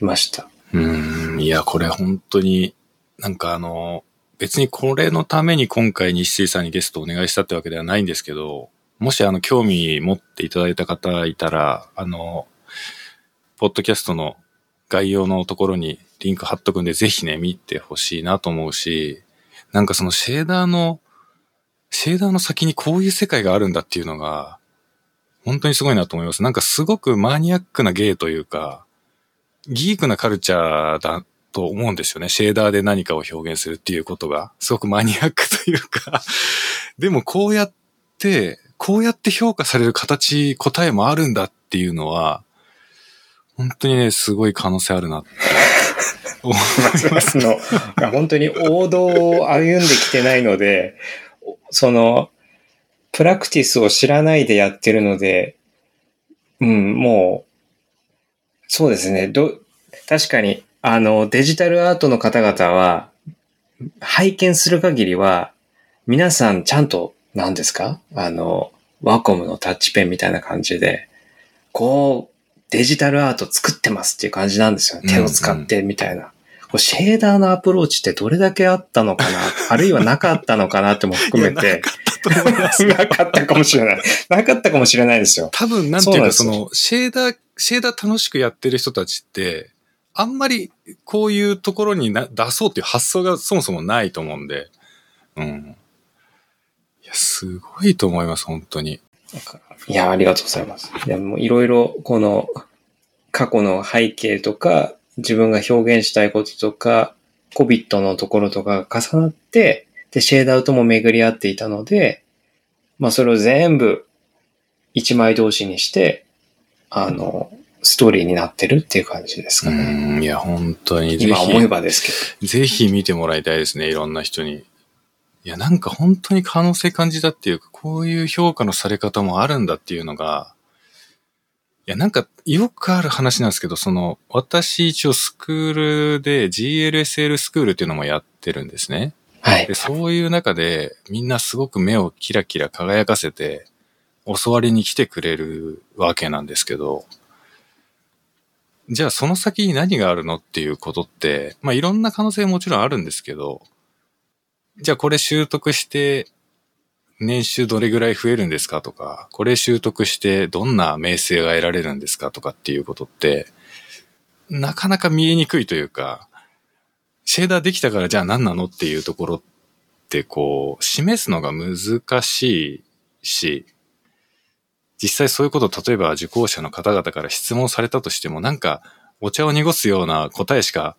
いました。うん、いや、これ本当になんかあの、別にこれのために今回西水さんにゲストお願いしたってわけではないんですけど、もしあの興味持っていただいた方いたら、あの、ポッドキャストの概要のところにリンク貼っとくんで、ぜひね、見てほしいなと思うし、なんかそのシェーダーの、シェーダーの先にこういう世界があるんだっていうのが、本当にすごいなと思います。なんかすごくマニアックな芸というか、ギークなカルチャーだと思うんですよね。シェーダーで何かを表現するっていうことが。すごくマニアックというか でもこうやって、こうやって評価される形、答えもあるんだっていうのは、本当にね、すごい可能性あるなって思います の。本当に王道を歩んできてないので、その、プラクティスを知らないでやってるので、うん、もう、そうですね。ど、確かに、あの、デジタルアートの方々は、拝見する限りは、皆さんちゃんと、何ですか？あの、ワコムのタッチペンみたいな感じで、こう、デジタルアート作ってますっていう感じなんですよね。手を使ってみたいな。うんうん、シェーダーのアプローチってどれだけあったのかな？あるいはなかったのかなっても含めて。なかったかもしれない。なかったかもしれないですよ。多分、なんていうか、その、シェーダー、シェーダー楽しくやってる人たちって、あんまりこういうところにな出そうっていう発想がそもそもないと思うんで、うん。いや、すごいと思います、本当に。いや、ありがとうございます。いや、もういろいろ、この、過去の背景とか、自分が表現したいこととか、コビットのところとかが重なって、で、シェーダウトも巡り合っていたので、まあ、それを全部一枚同士にして、あの、ストーリーになってるっていう感じですかね。うん、いや、本当に今思えばですけど。ぜひ見てもらいたいですね、いろんな人に。いや、なんか本当に可能性感じたっていうか、こういう評価のされ方もあるんだっていうのが、いや、なんか、よくある話なんですけど、その、私一応スクールで GLSL スクールっていうのもやってるんですね。はい。でそういう中で、みんなすごく目をキラキラ輝かせて、教わりに来てくれるわけなんですけど、じゃあその先に何があるのっていうことって、まあいろんな可能性もちろんあるんですけど、じゃあこれ習得して年収どれぐらい増えるんですかとか、これ習得してどんな名声が得られるんですかとかっていうことって、なかなか見えにくいというか、シェーダーできたからじゃあ何なのっていうところってこう、示すのが難しいし、実際そういうことを例えば受講者の方々から質問されたとしてもなんかお茶を濁すような答えしか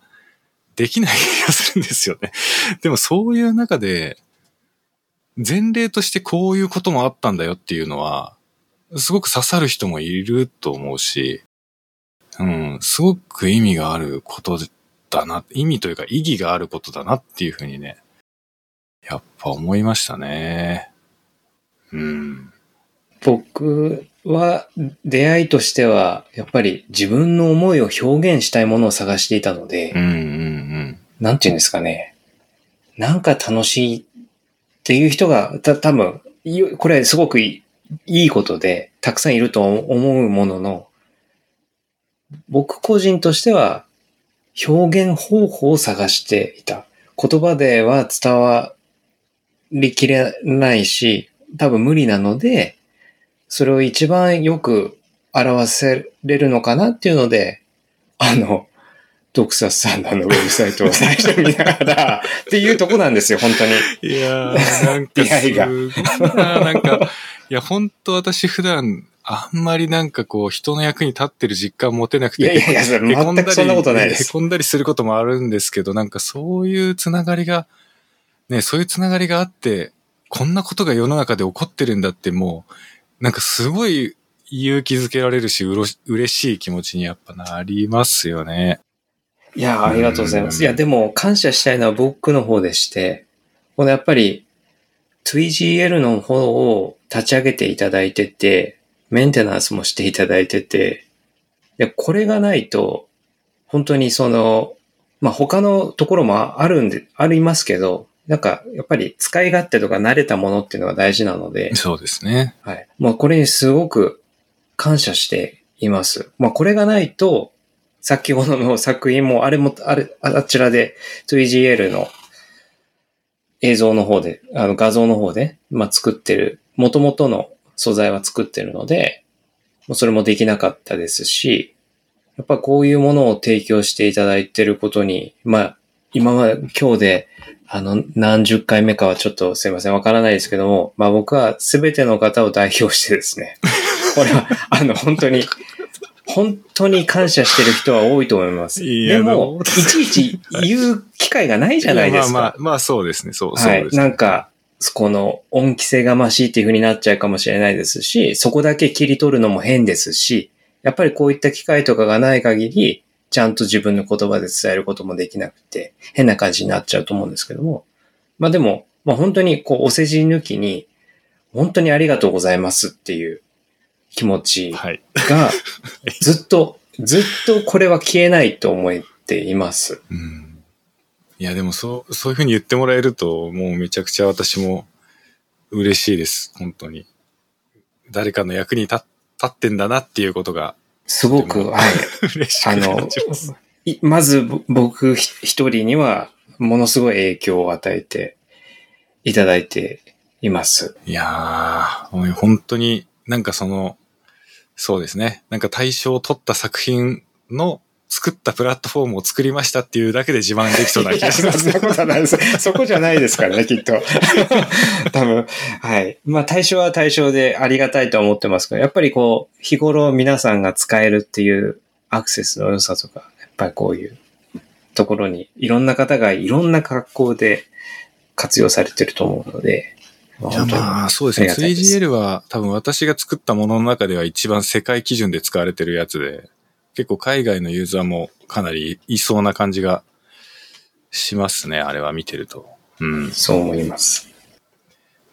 できない気がするんですよね。でもそういう中で前例としてこういうこともあったんだよっていうのはすごく刺さる人もいると思うし、うん、すごく意味があることでだな、意味というか意義があることだなっていうふうにね、やっぱ思いましたね。うん。僕は出会いとしては、やっぱり自分の思いを表現したいものを探していたので、うんうんうん、なんて言うんですかね。なんか楽しいっていう人が、た、多分、これすごくいいいいことで、たくさんいると思うものの、僕個人としては、表現方法を探していた。言葉では伝わりきれないし、多分無理なので、それを一番よく表せれるのかなっていうので、あの、ドクサスさんのあのウェブサイトを最初見ながら、っていうとこなんですよ、本当に。いやー、なんかいがすごい な、なんか、いや、本当私普段、あんまりなんかこう、人の役に立ってる実感持てなくて、いやいやいや、それ全くそんなことないです。へこんだりすることもあるんですけど、なんかそういうつながりが、ね、そういうつながりがあって、こんなことが世の中で起こってるんだってもう、なんかすごい勇気づけられるし、うろし嬉しい気持ちにやっぱなりますよね。いや、ありがとうございます。いや、でも感謝したいのは僕の方でして、このやっぱり 2GL の方を立ち上げていただいてて、メンテナンスもしていただいてて、で、これがないと、本当にその、まあ、他のところもあるんで、ありますけど、なんか、やっぱり使い勝手とか慣れたものっていうのが大事なので、そうですね。はい。まあ、これにすごく感謝しています。まあ、これがないと、先ほどの作品も、あれも、あれ、あちらで 2GL の映像の方で、あの画像の方で、まあ、作ってる、元々の素材は作ってるので、もうそれもできなかったですし、やっぱこういうものを提供していただいてることに、まあ、今まで、今日で、あの、何十回目かはちょっとすいません、わからないですけども、まあ僕は全ての方を代表してですね、これは、あの、本当に、本当に感謝してる人は多いと思います。でも、いちいち言う機会がないじゃないですか。まあまあ、まあそうですね。そう、そうはいで。す。なんか、この恩着せがましいっていう風になっちゃうかもしれないですし、そこだけ切り取るのも変ですし、やっぱりこういった機会とかがない限り、ちゃんと自分の言葉で伝えることもできなくて、変な感じになっちゃうと思うんですけども。まあでも、まあ本当にこうお世辞抜きに、本当にありがとうございますっていう気持ちはい。が、ずっと、ずっとこれは消えないと思っています。うん。いや、でもそう、そういうふうに言ってもらえると、もうめちゃくちゃ私も嬉しいです。本当に。誰かの役に立立ってんだなっていうことがすごく、はい。嬉しくあのます。いまずぼ僕ひ一人にはものすごい影響を与えていただいています。いやー、本当になんかその、そうですね。なんか対象を取った作品の作ったプラットフォームを作りましたっていうだけで自慢できそうな気がします。そんなことはないです。そこじゃないですからね、きっと。多分、はい。まあ対象は対象でありがたいとは思ってますけど、やっぱりこう、日頃皆さんが使えるっていうアクセスの良さとか、やっぱりこういうところにいろんな方がいろんな格好で活用されてると思うので、まいやまあそうですね。ありがたいです 3GL は多分私が作ったものの中では一番世界基準で使われてるやつで、結構海外のユーザーもかなりいそうな感じがしますね。あれは見てると。うん。そう思います。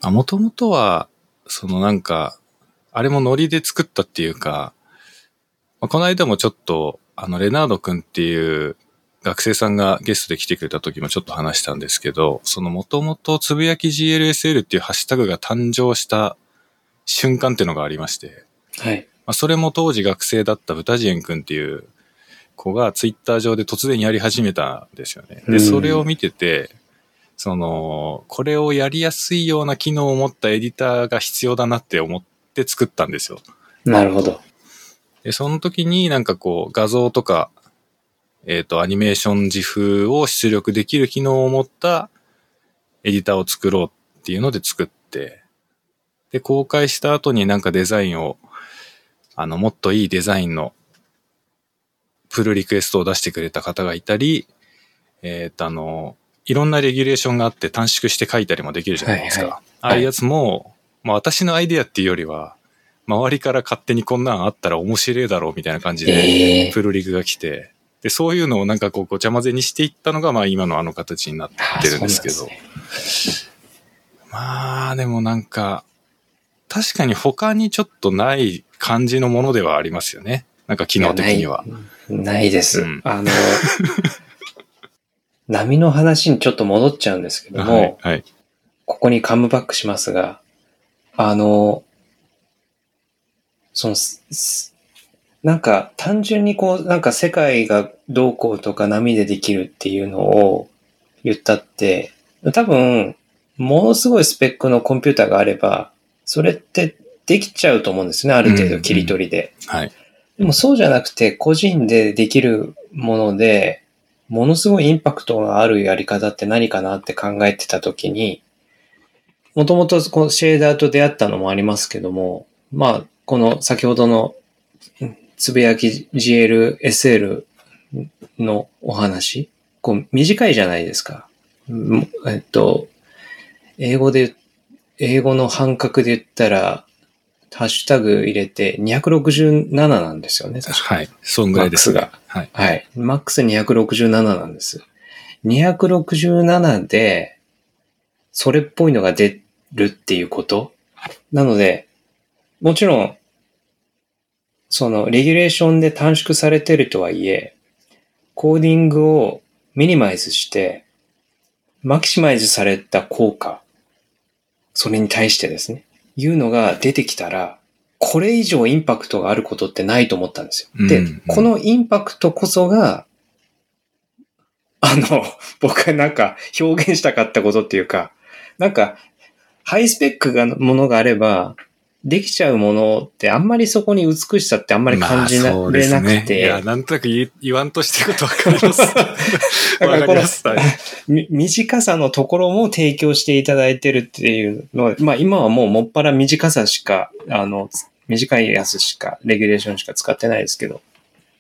もともとは、そのなんか、あれもノリで作ったっていうか、まあこの間もちょっと、あの、レナード君っていう学生さんがゲストで来てくれた時もちょっと話したんですけど、そのもともとつぶやき GLSL っていうハッシュタグが誕生した瞬間っていうのがありまして、はい。まあ、それも当時学生だったブタジエン君っていう子がツイッター上で突然やり始めたんですよね。で、うんそれを見てて、その、これをやりやすいような機能を持ったエディターが必要だなって思って作ったんですよ。なるほど。で、その時になんかこう画像とか、えっ、と、アニメーション自風を出力できる機能を持ったエディターを作ろうっていうので作って、で、公開した後になんかデザインを、あの、もっといいデザインのプルリクエストを出してくれた方がいたり、えっ、と、あの、いろんなレギュレーションがあって短縮して書いたりもできるじゃないですか。はいはいああいうやつも、まあ私のアイデアっていうよりは、周りから勝手にこんなんあったら面白いだろうみたいな感じで、ええプルリクが来て、で、そういうのをなんかこうごちゃ混ぜにしていったのが、まあ今のあの形になってるんですけど。あねまあでもなんか、確かに他にちょっとない感じのものではありますよね。なんか機能的には。ないないです。うんあの、波の話にちょっと戻っちゃうんですけども、はい。はい。ここにカムバックしますが、あの、その、すすなんか単純にこう、なんか世界がどうこうとか波でできるっていうのを言ったって、多分、ものすごいスペックのコンピューターがあれば、それってできちゃうと思うんですね、ある程度切り取りで。はい。でもそうじゃなくて、個人でできるもので、ものすごいインパクトがあるやり方って何かなって考えてたときに、もともとこのシェーダーと出会ったのもありますけども、まあ、この先ほどのうんつぶやき GLSL のお話、こう短いじゃないですか。うんえっと、英語で、英語の半角で言ったら、ハッシュタグ入れて267なんですよね、確かはい。そんぐらいですマックが。はい。はい。マックス267なんです。267で、それっぽいのが出るっていうこと？なので、もちろん、その、レギュレーションで短縮されてるとはいえ、コーディングをミニマイズして、マキシマイズされた効果、それに対してですね、いうのが出てきたら、これ以上インパクトがあることってないと思ったんですよ。で、うんうんこのインパクトこそが、あの、僕がなんか表現したかったことっていうか、なんか、ハイスペックがものがあれば、できちゃうものってあんまりそこに美しさってあんまり感じなまあそうでれなくすねいて、や、なんとなく言い言わんとしてること わかります。わかります。短さのところも提供していただいてるっていうのは、まあ今はもうもっぱら短さしか、あの、つ短いやつしか、レギュレーションしか使ってないですけど、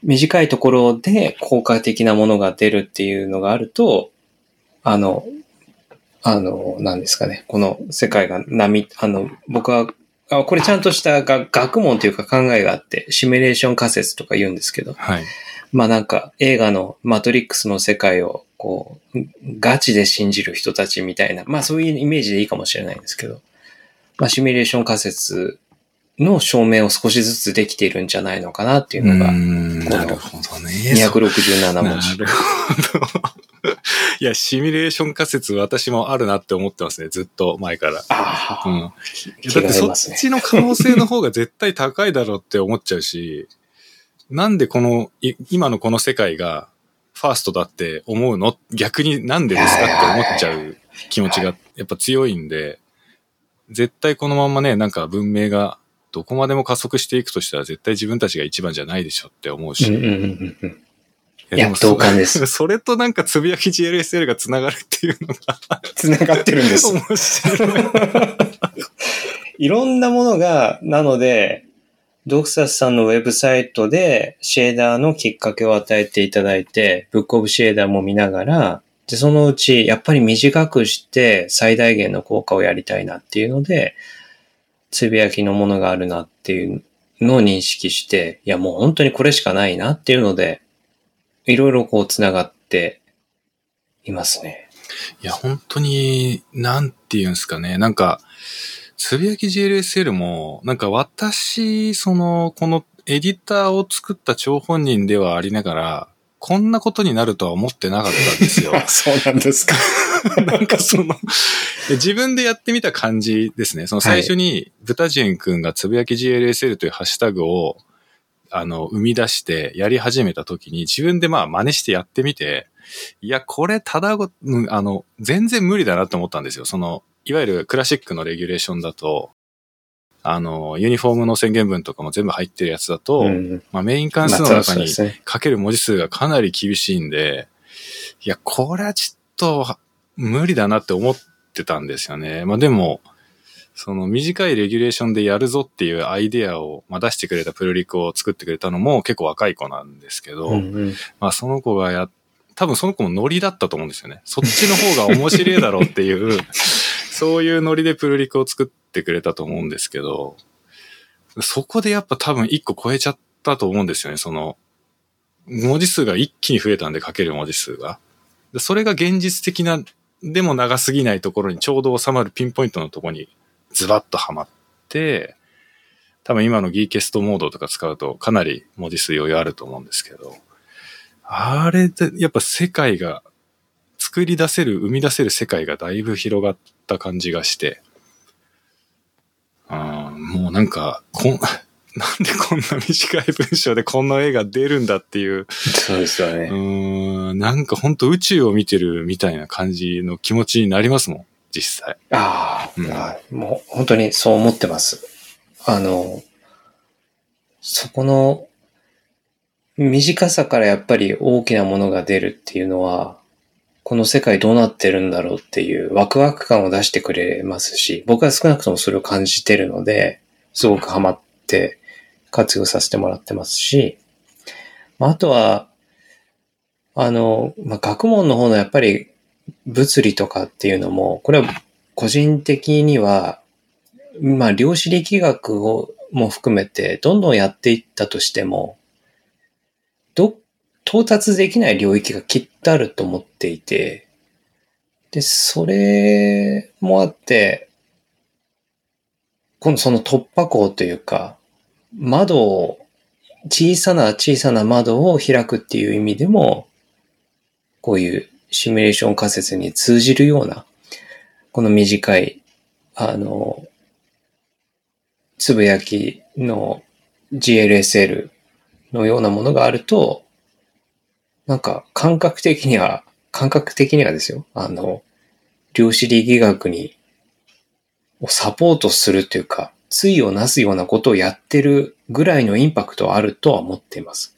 短いところで効果的なものが出るっていうのがあると、あの、あの、なんですかね、この世界が波、あの、僕は、あこれちゃんとしたが学問というか考えがあって、シミュレーション仮説とか言うんですけど、はい。まあなんか映画のマトリックスの世界をこう、ガチで信じる人たちみたいな、まあそういうイメージでいいかもしれないんですけど、まあシミュレーション仮説の証明を少しずつできているんじゃないのかなっていうのが、なるほどね。267な文字。るほど。いや、シミュレーション仮説私もあるなって思ってますね。ずっと前から。ああ、うん。だってそっ。ちの可能性の方が絶対高いだろうって思っちゃうし、なんでこの、い今のこの世界がファーストだって思うの？逆になんでですかって思っちゃう気持ちがやっぱ強いんで、絶対このまんまね、なんか文明がどこまでも加速していくとしたら絶対自分たちが一番じゃないでしょって思うし。うんうんうんうん。いいや同感です。それとなんかつぶやき GLSL が繋がるっていうのが 繋がってるんです。面白い。いろんなものが、なので、ドクサスさんのウェブサイトでシェーダーのきっかけを与えていただいて、ブックオブシェーダーも見ながら、で、そのうちやっぱり短くして最大限の効果をやりたいなっていうので、つぶやきのものがあるなっていうのを認識して、いやもう本当にこれしかないなっていうので、いろいろこう繋がっていますね。いや、本当に、なんて言うんですかね。なんか、つぶやき GLSL も、なんか私、その、このエディターを作った張本人ではありながら、こんなことになるとは思ってなかったんですよ。そうなんですか。なんかその、自分でやってみた感じですね。その最初に、ブタジェン君がつぶやき GLSL というハッシュタグを、あの、生み出してやり始めた時に、自分でまあ真似してやってみて、いや、これただご、うんあの、全然無理だなと思ったんですよ。その、いわゆるクラシックのレギュレーションだと、あの、ユニフォームの宣言文とかも全部入ってるやつだと、うんまあメイン関数のまあ中に書ける文字数がかなり厳しいんで、いや、これはちょっと無理だなって思ってたんですよね。まあでも、その短いレギュレーションでやるぞっていうアイデアを、まあ、出してくれたプルリクを作ってくれたのも結構若い子なんですけど、うんうんまあその子がや、多分その子もノリだったと思うんですよね。そっちの方が面白いだろうっていう、そういうノリでプルリクを作ってくれたと思うんですけど、そこでやっぱ多分一個超えちゃったと思うんですよね。その、文字数が一気に増えたんで書ける文字数が。でそれが現実的な、でも長すぎないところにちょうど収まるピンポイントのところにズバッとはまって、多分今のギーケストモードとか使うとかなり文字数余裕あると思うんですけど、あれでやっぱ世界が、作り出せる、生み出せる世界がだいぶ広がった感じがして、あーもうなんか、こん、なんでこんな短い文章でこんな絵が出るんだっていう、そうですようね。ーん、なんか本当宇宙を見てるみたいな感じの気持ちになりますもん、実際。あーうんもう本当にそう思ってます。あの、そこの短さからやっぱり大きなものが出るっていうのは、この世界どうなってるんだろうっていうワクワク感を出してくれますし、僕は少なくともそれを感じてるので、すごくハマって活用させてもらってますし、あとは、あの、まあ、学問の方のやっぱり物理とかっていうのも、これは個人的には、まあ、量子力学をも含めて、どんどんやっていったとしても、ど、到達できない領域がきっとあると思っていて、で、それもあって、今度その突破口というか、窓を、小さな小さな窓を開くっていう意味でも、こういうシミュレーション仮説に通じるような、この短い、あの、つぶやきの GLSL のようなものがあると、なんか感覚的には、感覚的にはですよ、あの、量子力学に、をサポートするというか、対をなすようなことをやってるぐらいのインパクトはあるとは思っています。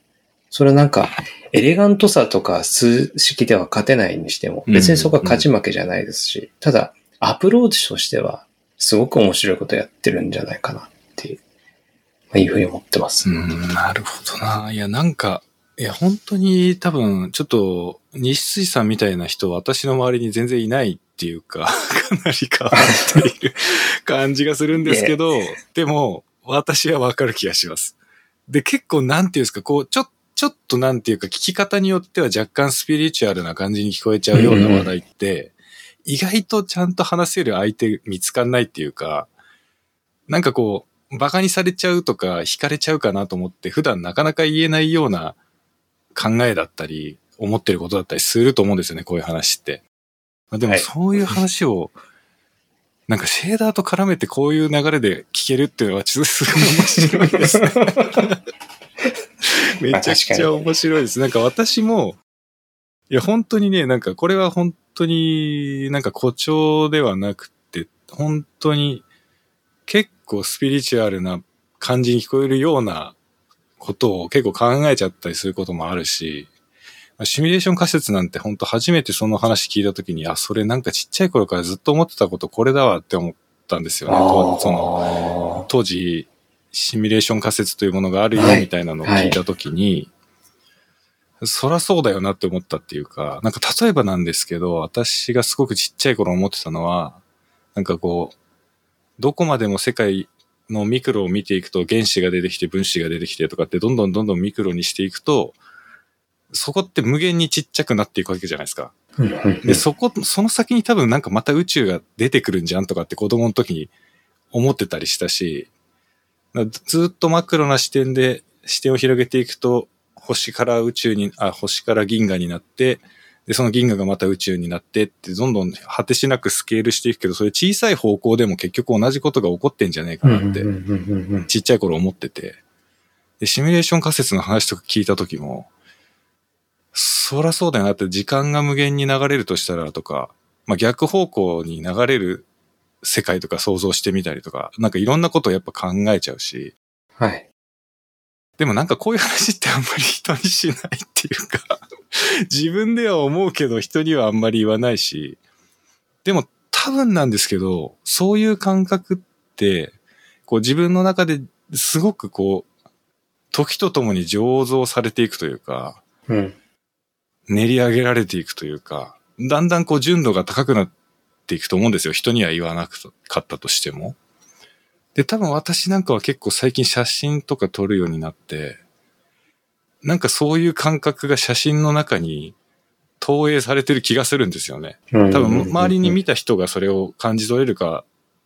それはなんか、エレガントさとか数式では勝てないにしても、別にそこは勝ち負けじゃないですし、ただ、アプローチとしては、すごく面白いことやってるんじゃないかなっていう、まあ、いうふうに思ってます。うん、なるほどな。いや、なんか、いや、本当に多分、ちょっと、西水さんみたいな人、私の周りに全然いないっていうか、かなり変わっている 感じがするんですけど、でも、私はわかる気がします。で、結構なんていうんですか、こう、ちょっちょっとなんていうか聞き方によっては若干スピリチュアルな感じに聞こえちゃうような話題って、意外とちゃんと話せる相手見つかんないっていうか、なんかこう、馬鹿にされちゃうとか惹かれちゃうかなと思って普段なかなか言えないような考えだったり、思ってることだったりすると思うんですよね、こういう話って。まあ、でもそういう話を、なんかシェーダーと絡めてこういう流れで聞けるっていうのはちょっとすごい面白いですね。めちゃくちゃ面白いです。なんか私も、いや、本当にね、なんかこれは本当になんか誇張ではなくて、本当に結構スピリチュアルな感じに聞こえるようなことを結構考えちゃったりすることもあるし、シミュレーション仮説なんて本当初めてその話聞いた時に、あ、それなんかちっちゃい頃からずっと思ってたことこれだわって思ったんですよね。その当時、シミュレーション仮説というものがあるよみたいなのを聞いたときに、はいはい、そらそうだよなって思ったっていうか、なんか例えばなんですけど、私がすごくちっちゃい頃思ってたのは、なんかこう、どこまでも世界のミクロを見ていくと原子が出てきて分子が出てきてとかってどんどんどんどんミクロにしていくと、そこって無限にちっちゃくなっていくわけじゃないですか。で、そこ、その先に多分なんかまた宇宙が出てくるんじゃんとかって子供の時に思ってたりしたし、ずっとマクロな視点で視点を広げていくと、星から宇宙に、あ、星から銀河になって、で、その銀河がまた宇宙になってって、どんどん果てしなくスケールしていくけど、それ小さい方向でも結局同じことが起こってんじゃねえかなって、ちっちゃい頃思ってて。で、シミュレーション仮説の話とか聞いた時も、そらそうだよなって、時間が無限に流れるとしたらとか、まあ、逆方向に流れる世界とか想像してみたりとか、なんかいろんなことをやっぱ考えちゃうし。はい。でもなんかこういう話ってあんまり人にしないっていうか 自分では思うけど人にはあんまり言わないし、でも多分なんですけど、そういう感覚って、こう自分の中ですごくこう、時とともに醸造されていくというか、うん、練り上げられていくというか、だんだんこう純度が高くなっていくと思うんですよ。人には言わなかったとしても。で、多分私なんかは結構最近写真とか撮るようになって、なんかそういう感覚が写真の中に投影されてる気がするんですよね。多分周りに見た人がそれを感じ取れるか、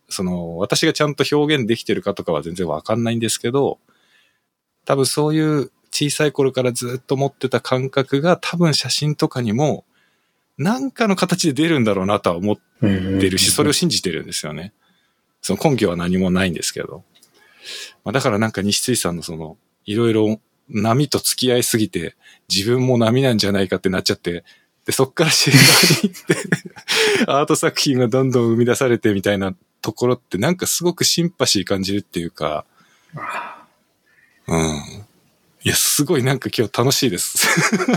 その私がちゃんと表現できてるかとかは全然わかんないんですけど、多分そういう小さい頃からずっと持ってた感覚が多分写真とかにも何かの形で出るんだろうなとは思ってるし、それを信じてるんですよね。その根拠は何もないんですけど。まあ、だからなんか西水さんのその、いろいろ波と付き合いすぎて、自分も波なんじゃないかってなっちゃって、で、そっからシェーバーに行って アート作品がどんどん生み出されてみたいなところってなんかすごくシンパシー感じるっていうか、うん。いや、すごいなんか今日楽しいです。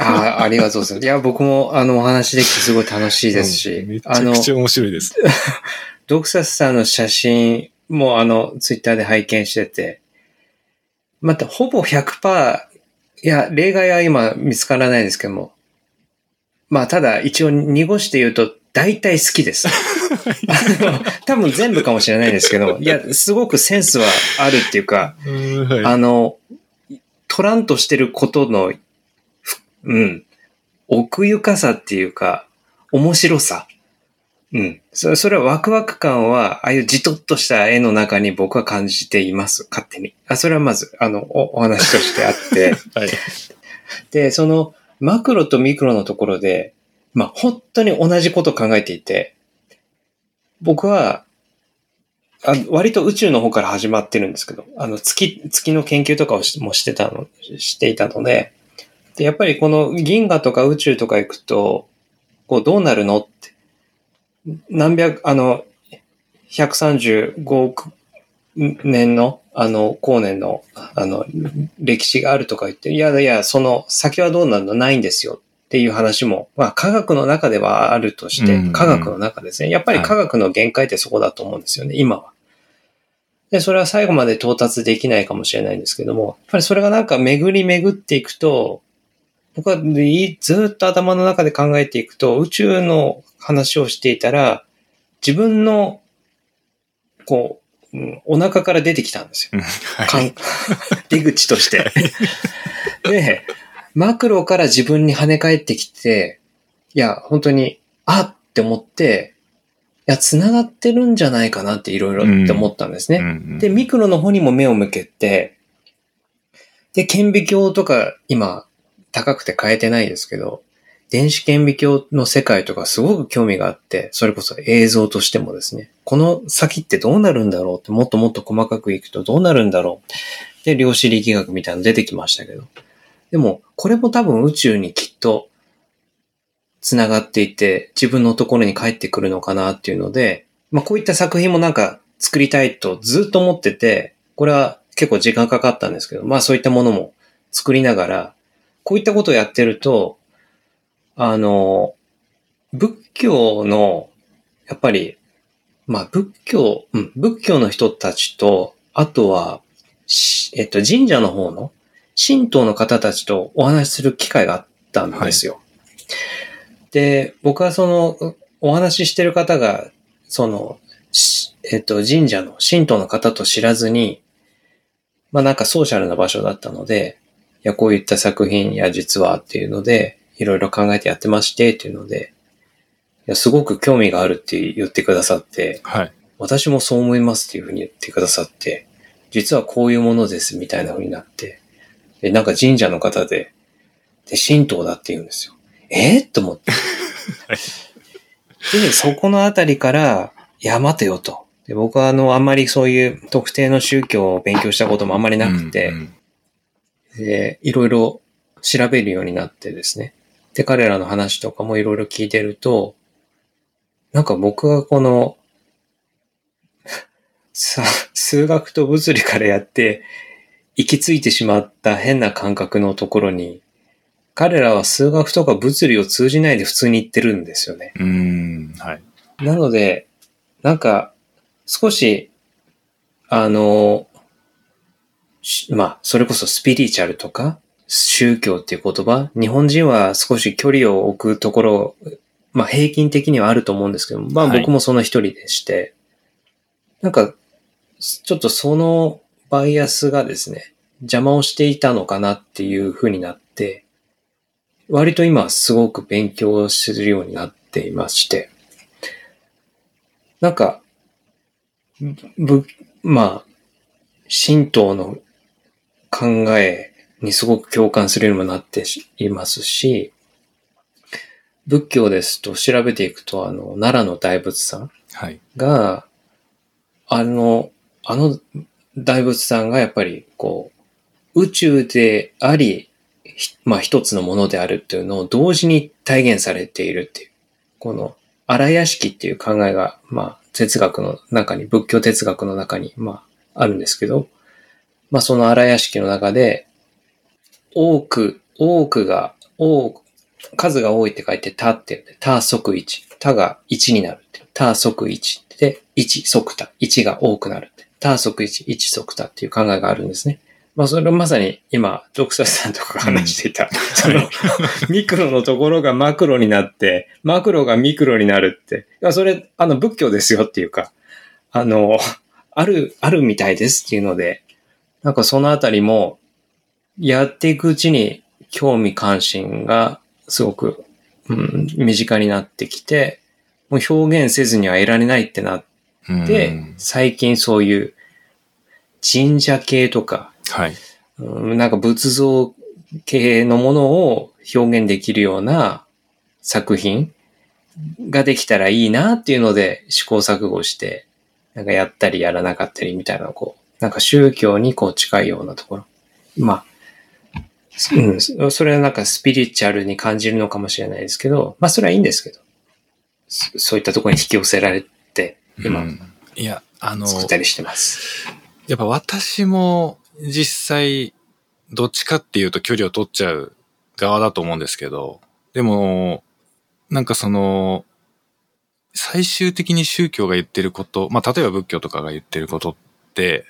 ああ、ありがとうございます。いや、僕もあのお話できてすごい楽しいですし、う んめちゃく、ちゃ面白いです。ドクサスさんの写真もあの、ツイッターで拝見してて、また、ほぼ100%、いや、例外は今見つからないですけども、まあ、ただ、一応濁して言うと、大体好きです。あの多分全部かもしれないですけど、いや、すごくセンスはあるっていうか、うんはいあの、取らんとしてることの、ふうん、奥ゆかさっていうか、面白さ。うん。それそれはワクワク感は、ああいうじとっとした絵の中に僕は感じています。勝手に。あそれはまず、あの、おお話としてあって。はい。で、その、マクロとミクロのところで、まあ、本当に同じことを考えていて、僕は、あ割と宇宙の方から始まってるんですけど、あの、月、月の研究とかをしもしてたの、していたので、で、やっぱりこの銀河とか宇宙とか行くと、こう、どうなるのって、何百、あの、135億年の、あの、光年の、あの、歴史があるとか言って、いやいや、その先はどうなるの？ないんですよ。っていう話も、まあ科学の中ではあるとしてうんうん、科学の中ですね。やっぱり科学の限界ってそこだと思うんですよね、今は。で、それは最後まで到達できないかもしれないんですけども、やっぱりそれがなんか巡り巡っていくと、僕はずっと頭の中で考えていくと、宇宙の話をしていたら、自分の、こう、うんお腹から出てきたんですよ。うんはい。出口として。で、マクロから自分に跳ね返ってきて、いや、本当に、あって思って、いや、繋がってるんじゃないかなっていろいろって思ったんですね。うんで、ミクロの方にも目を向けて、で、顕微鏡とか今高くて買えてないですけど、電子顕微鏡の世界とかすごく興味があって、それこそ映像としてもですね、この先ってどうなるんだろうってもっともっと細かくいくとどうなるんだろう。で、量子力学みたいなの出てきましたけど。でも、これも多分宇宙にきっと繋がっていて、自分のところに帰ってくるのかなっていうので、まあこういった作品もなんか作りたいとずっと思ってて、これは結構時間かかったんですけど、まあそういったものも作りながら、こういったことをやってると、あの、仏教の、やっぱり、まあ仏教、うん、仏教の人たちと、あとは、えっと、神社の方の神道の方たちとお話しする機会があったんですよ。で、僕はその、お話ししてる方が、その、しえっと、神社の神道の方と知らずに、まあなんかソーシャルな場所だったので、いや、こういった作品や実はっていうので、いろいろ考えてやってましてっていうので、いや、すごく興味があるって言ってくださって、はい。私もそう思いますっていうふうに言ってくださって、実はこういうものですみたいなふうになって、で、なんか神社の方で、で、神道だって言うんですよ。えー、と思って。で、そこのあたりから、いや、待てよと。で僕はあの、あんまりそういう特定の宗教を勉強したこともあんまりなくて、うんうんで、いろいろ調べるようになってですね。で、彼らの話とかもいろいろ聞いてると、なんか僕がこの、さ、数学と物理からやって、行き着いてしまった変な感覚のところに、彼らは数学とか物理を通じないで普通に言ってるんですよね。うーん。はい。なので、なんか、少し、あの、しまあ、それこそスピリチュアルとか、宗教っていう言葉、日本人は少し距離を置くところ、まあ平均的にはあると思うんですけど、まあはい僕もその一人でして、なんか、ちょっとそのバイアスがですね、邪魔をしていたのかなっていう風になって、割と今すごく勉強するようになっていまして、なんか、ぶ、まあ、神道の考えにすごく共感するようにもなっていますし、仏教ですと調べていくと、あの、奈良の大仏さんはい。が、あの、あの大仏さんがやっぱりこう、宇宙であり、まあ一つのものであるっていうのを同時に体現されているっていう、この荒屋敷っていう考えが、まあ哲学の中に、仏教哲学の中に、まあ、あるんですけど、まあ、その荒屋敷の中で、多く、多くが、多く、数が多いって書いて、たって言って、た即一。たが1になるって。た即1で、1即た。1が多くなるって。た即1、1即たっていう考えがあるんですね。まあ、それまさに今、ドクサスさんとかが話していた、うん、その、ミクロのところがマクロになって、マクロがミクロになるって。それ、あの、仏教ですよっていうか、あの、ある、あるみたいですっていうので、なんかそのあたりも、やっていくうちに興味関心がすごく、うん、身近になってきて、もう表現せずには得られないってなって、最近そういう神社系とか、はい、うん、なんか仏像系のものを表現できるような作品ができたらいいなっていうので試行錯誤して、なんかやったりやらなかったりみたいなのをこう、なんか宗教にこう近いようなところ。まあ、うん、それはなんかスピリチュアルに感じるのかもしれないですけど、まあそれはいいんですけど、そういったところに引き寄せられて、今、うん、いや、あの、作ったりしてます。やっぱ私も実際、どっちかっていうと距離を取っちゃう側だと思うんですけど、でも、なんかその、最終的に宗教が言ってること、まあ例えば仏教とかが言ってることって、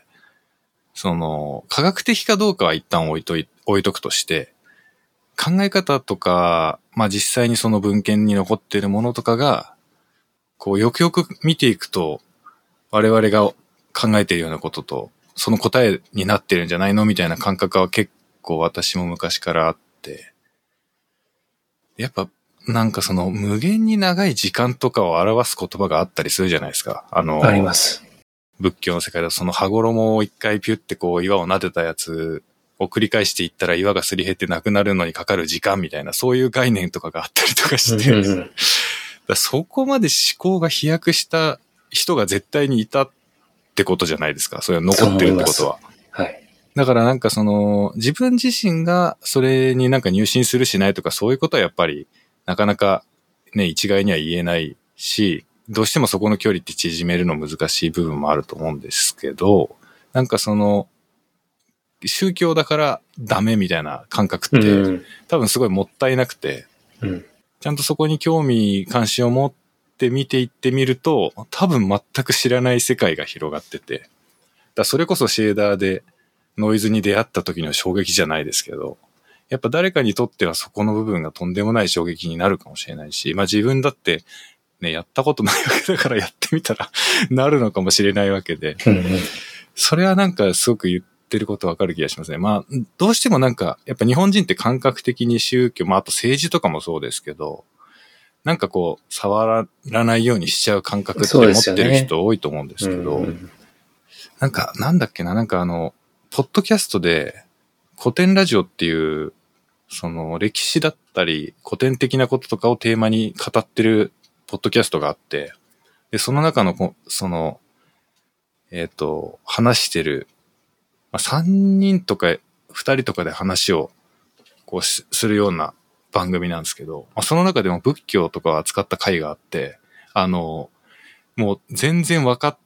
その、科学的かどうかは一旦置いとい、置いとくとして、考え方とか、まあ実際にその文献に残っているものとかが、こうよくよく見ていくと、我々が考えているようなことと、その答えになってるんじゃないの？みたいな感覚は結構私も昔からあって、やっぱなんかその無限に長い時間とかを表す言葉があったりするじゃないですか。あの、あります。仏教の世界だとその羽衣を一回ピュってこう岩を撫でたやつを繰り返していったら岩がすり減ってなくなるのにかかる時間みたいなそういう概念とかがあったりとかして、うんそこまで思考が飛躍した人が絶対にいたってことじゃないですか。それは残ってるってことは。はい。だからなんかその自分自身がそれになんか入信するしないとかそういうことはやっぱりなかなかね、一概には言えないし、どうしてもそこの距離って縮めるの難しい部分もあると思うんですけど、なんかその、宗教だからダメみたいな感覚って、うん、多分すごいもったいなくて、うん、ちゃんとそこに興味、関心を持って見ていってみると、多分全く知らない世界が広がってて、だそれこそシェーダーでノイズに出会った時の衝撃じゃないですけど、やっぱ誰かにとってはそこの部分がとんでもない衝撃になるかもしれないし、まあ自分だってね、やったことないわけだからやってみたらなるのかもしれないわけで、それはなんかすごく言ってることわかる気がしますね。まあ、どうしてもなんか、やっぱ日本人って感覚的に宗教、まああと政治とかもそうですけど、なんかこう、触らないようにしちゃう感覚って持ってる人多いと思うんですけど、ねなんか、なんだっけな、なんかあの、ポッドキャストで、古典ラジオっていう、その歴史だったり、古典的なこととかをテーマに語ってるポッドキャストがあって、で、その中の、その、えっ、ー、と、話してる、まあ、3人とか2人とかで話をこうするような番組なんですけど、まあ、その中でも仏教とかを扱った回があって、あの、もう全然分かっ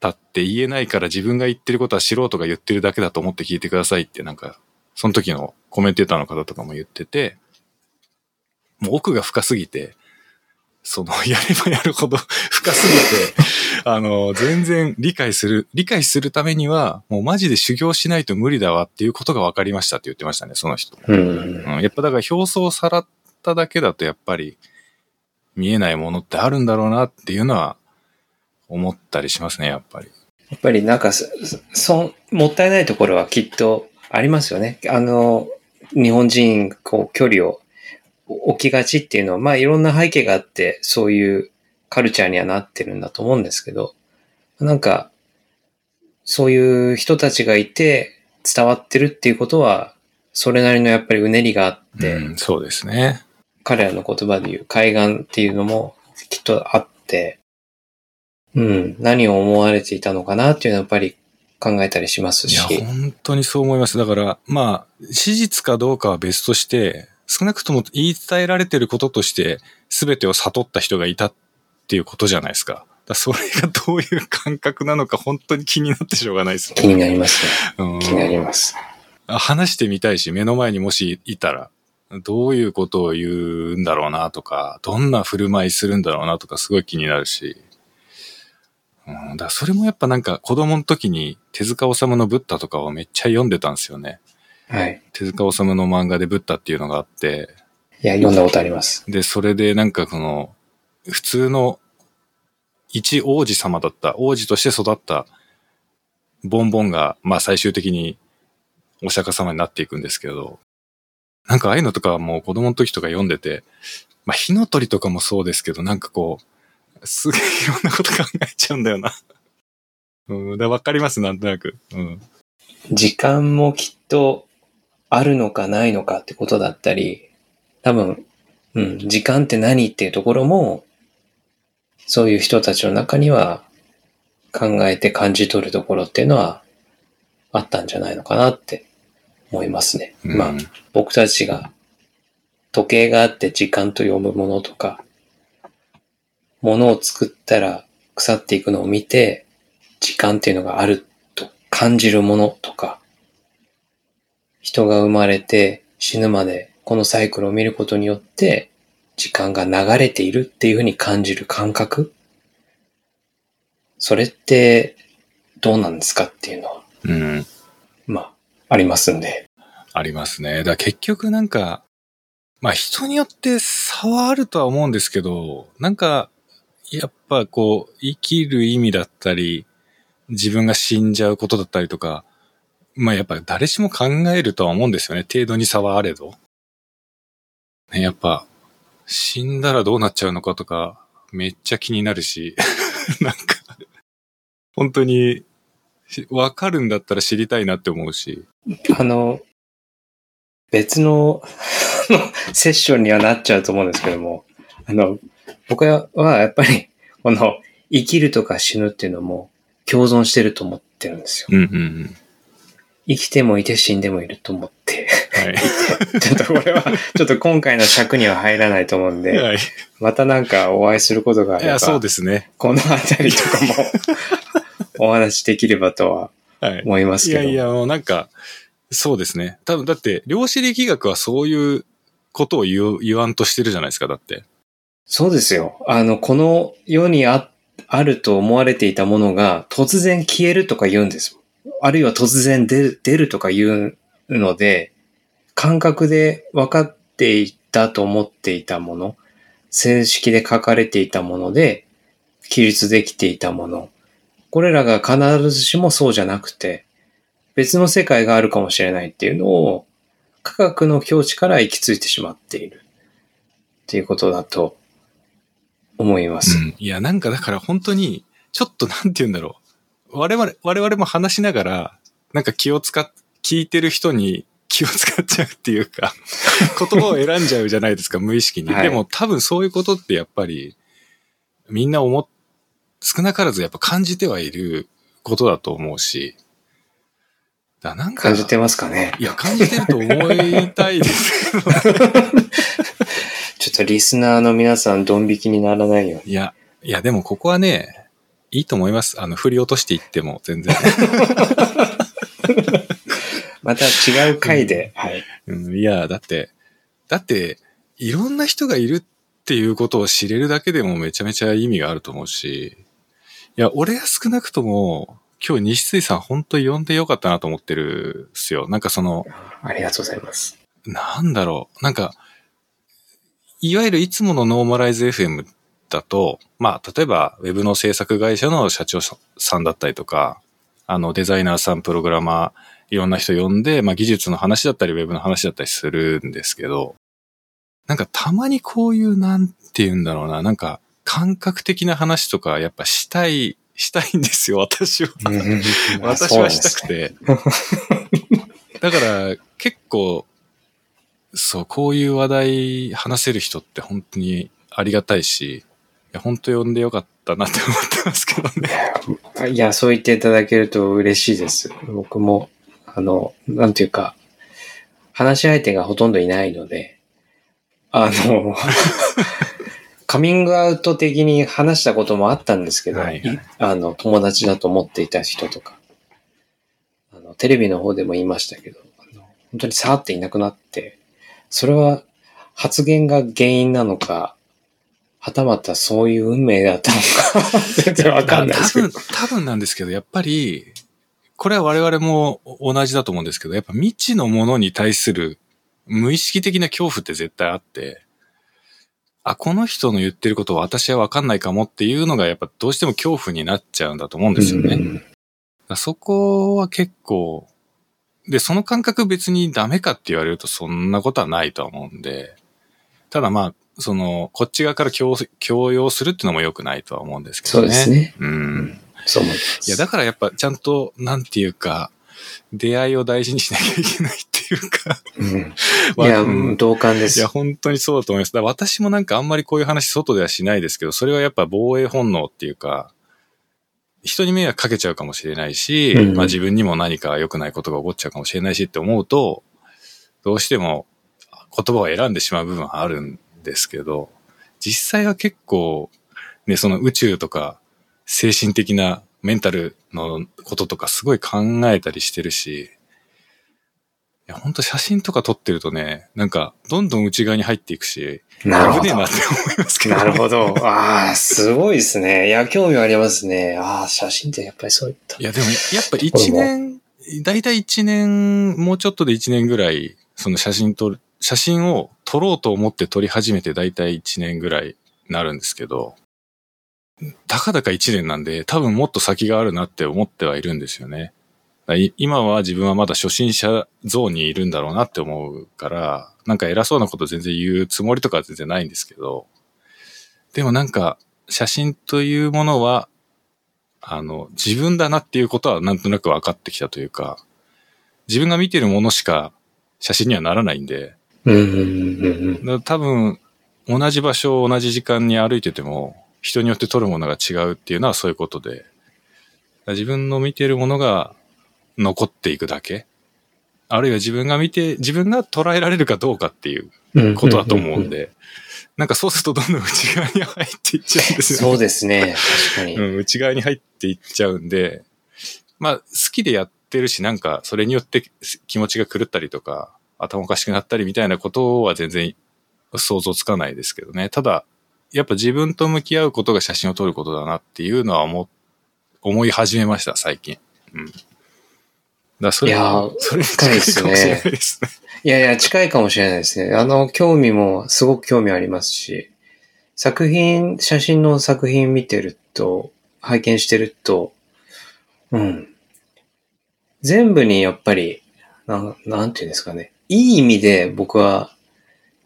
たって言えないから自分が言ってることは素人が言ってるだけだと思って聞いてくださいってなんか、その時のコメンテーターの方とかも言ってて、もう奥が深すぎて、その、やればやるほど 深すぎて、あの、全然理解する、理解するためには、もうマジで修行しないと無理だわっていうことが分かりましたって言ってましたね、その人。うん、やっぱだから表層をさらっただけだとやっぱり見えないものってあるんだろうなっていうのは思ったりしますね、やっぱり。やっぱりなんかそ、そ、もったいないところはきっとありますよね。あの、日本人、こう、距離を起きがちっていうのは、まあいろんな背景があって、そういうカルチャーにはなってるんだと思うんですけど、なんか、そういう人たちがいて伝わってるっていうことは、それなりのやっぱりうねりがあって、うん、そうですね。彼らの言葉で言う海岸っていうのもきっとあって、うん、何を思われていたのかなっていうのはやっぱり考えたりしますし。いや、本当にそう思います。だから、まあ、史実かどうかは別として、少なくとも言い伝えられてることとして、全てを悟った人がいたっていうことじゃないですか。だそれがどういう感覚なのか本当に気になってしょうがないです気になりますね。うん気になります。話してみたいし、目の前にもしいたら、どういうことを言うんだろうなとか、どんな振る舞いするんだろうなとかすごい気になるし。うん、だそれもやっぱなんか子供の時に手塚治虫のブッダとかをめっちゃ読んでたんですよね。はい。手塚治虫の漫画でブッダっていうのがあって、いや、読んだことあります。で、それでなんかこの、普通の一王子様だった、王子として育ったボンボンが、まあ最終的にお釈迦様になっていくんですけど、なんかああいうのとかはもう子供の時とか読んでて、まあ火の鳥とかもそうですけど、なんかこう、すげえいろんなこと考えちゃうんだよな。うん、だわかります、なんとなく。うん。時間もきっとあるのかないのかってことだったり、多分、うん、時間って何っていうところも、そういう人たちの中には考えて感じ取るところっていうのはあったんじゃないのかなって思いますね。うんまあ、僕たちが時計があって時間と読むものとか、ものを作ったら腐っていくのを見て、時間っていうのがあると感じるものとか、人が生まれて死ぬまでこのサイクルを見ることによって、時間が流れているっていうふうに感じる感覚それってどうなんですかっていうのは、うん。まあ、ありますんで。ありますね。だから結局なんか、まあ人によって差はあるとは思うんですけど、なんか、やっぱこう、生きる意味だったり、自分が死んじゃうことだったりとか、まあやっぱ誰しも考えるとは思うんですよね。程度に差はあれど。ね、やっぱ、死んだらどうなっちゃうのかとか、めっちゃ気になるし、なんか、本当に、しわかるんだったら知りたいなって思うし。あの、別のセッションにはなっちゃうと思うんですけども、あの、僕はやっぱり、この、生きるとか死ぬっていうのも共存してると思ってるんですよ。うんうんうん。生きてもいて死んでもいると思って。はい。ちょっとこれは、ちょっと今回の尺には入らないと思うんで、はい。またなんかお会いすることがあれば、いや、そうですね。このあたりとかも お話できればとははい。思いますけど。いやいや、もうなんか、そうですね。多分、だって、量子力学はそういうことを言う言わんとしてるじゃないですか、だって。そうですよ。あの、この世にああると思われていたものが突然消えるとか言うんです。あるいは突然出る出るとか言うので、感覚で分かっていたと思っていたもの、正式で書かれていたもので、記述できていたもの、これらが必ずしもそうじゃなくて、別の世界があるかもしれないっていうのを、科学の境地から行き着いてしまっている。っていうことだと思います。うん。いや、なんかだから本当に、ちょっとなんて言うんだろう。我々、我々も話しながら、なんか気を使っ、聞いてる人に 気を使っちゃうっていうか、言葉を選んじゃうじゃないですか、無意識に。はいでも多分そういうことってやっぱり、みんな思っ、少なからずやっぱ感じてはいることだと思うし、だなんか、感じてますかねいや、感じてると思いたいですけど。ちょっとリスナーの皆さん、ドン引きにならないように。いや、いや、でもここはね、いいと思います。あの、振り落としていっても全然。また違う回で、はい。うん、いや、だって、だって、いろんな人がいるっていうことを知れるだけでもめちゃめちゃ意味があると思うし、いや、俺は少なくとも、今日西水さん本当に呼んでよかったなと思ってるっすよ。なんかその、ありがとうございます。なんだろう。なんか、いわゆるいつものノーマライズ FM だと、まあ、例えば、ウェブの制作会社の社長さんだったりとか、あの、デザイナーさん、プログラマー、いろんな人呼んで、まあ、技術の話だったり、ウェブの話だったりするんですけど、なんかたまにこういう、なんて言うんだろうな、なんか、感覚的な話とか、やっぱしたい、したいんですよ、私は。私はしたくて。だから、結構、そう、こういう話題話せる人って本当にありがたいし、いや本当呼んでよかったなって思ってますけどね。いや、そう言っていただけると嬉しいです。僕も、あの、なんていうか、話し相手がほとんどいないので、あの、カミングアウト的に話したこともあったんですけど、はいはいあの、友達だと思っていた人とか、あの、テレビの方でも言いましたけど、本当にさーっていなくなって、それは発言が原因なのか、はたまたそういう運命だったのか、全然わかんないですけど多。分、多分なんですけど、やっぱり、これは我々も同じだと思うんですけど、やっぱ未知のものに対する無意識的な恐怖って絶対あって、あ、この人の言ってることは私はわかんないかもっていうのがやっぱどうしても恐怖になっちゃうんだと思うんですよね。だからそこは結構、で、その感覚別にダメかって言われるとそんなことはないとは思うんで、ただまあ、その、こっち側から強強要するっていうのも良くないとは思うんですけどね。そうです。ね。うん。そう思います。いや、だからやっぱちゃんと、なんていうか、出会いを大事にしなきゃいけないっていうか。うんまあいや、うん同感です。いや、本当にそうだと思います。私もなんかあんまりこういう話外ではしないですけど、それはやっぱ防衛本能っていうか、人に迷惑かけちゃうかもしれないし、うんまあ自分にも何か良くないことが起こっちゃうかもしれないしって思うと、どうしても言葉を選んでしまう部分はあるんですけど、実際は結構、ね、その宇宙とか精神的なメンタルのこととかすごい考えたりしてるし、いや、本当写真とか撮ってるとね、なんか、どんどん内側に入っていくし、なるほど危ねえなって思いますけど、なるほど。ああ、すごいですね。いや、興味ありますね。ああ、写真ってやっぱりそういった。いや、でも、やっぱ一年、だいたい一年、もうちょっとで一年ぐらい、その写真撮る、写真を撮ろうと思って撮り始めてだいたい一年ぐらいなるんですけど、たかだか一年なんで、多分もっと先があるなって思ってはいるんですよね。今は自分はまだ初心者ゾーンにいるんだろうなって思うから、なんか偉そうなこと全然言うつもりとかは全然ないんですけど、でもなんか写真というものは、あの、自分だなっていうことはなんとなく分かってきたというか、自分が見てるものしか写真にはならないんで、うんうんうん多分同じ場所を同じ時間に歩いてても人によって撮るものが違うっていうのはそういうことで、自分の見てるものが残っていくだけ、あるいは自分が見て、自分が捉えられるかどうかっていううん。ことだと思うんで、なんかそうするとどんどん内側に入っていっちゃうんですよね。そうですね。確かに。うん、内側に入っていっちゃうんで、まあ、好きでやってるし、なんか、それによって気持ちが狂ったりとか、頭おかしくなったりみたいなことは全然想像つかないですけどね。ただ、やっぱ自分と向き合うことが写真を撮ることだなっていうのは思、思い始めました、最近。うん。だそれいやーそれに深いですねいですね。いやいや、近いかもしれないですね。あの、興味もすごく興味ありますし、作品、写真の作品見てると、拝見してると、うん。全部にやっぱり、なんなんていうんですかね。いい意味で僕は、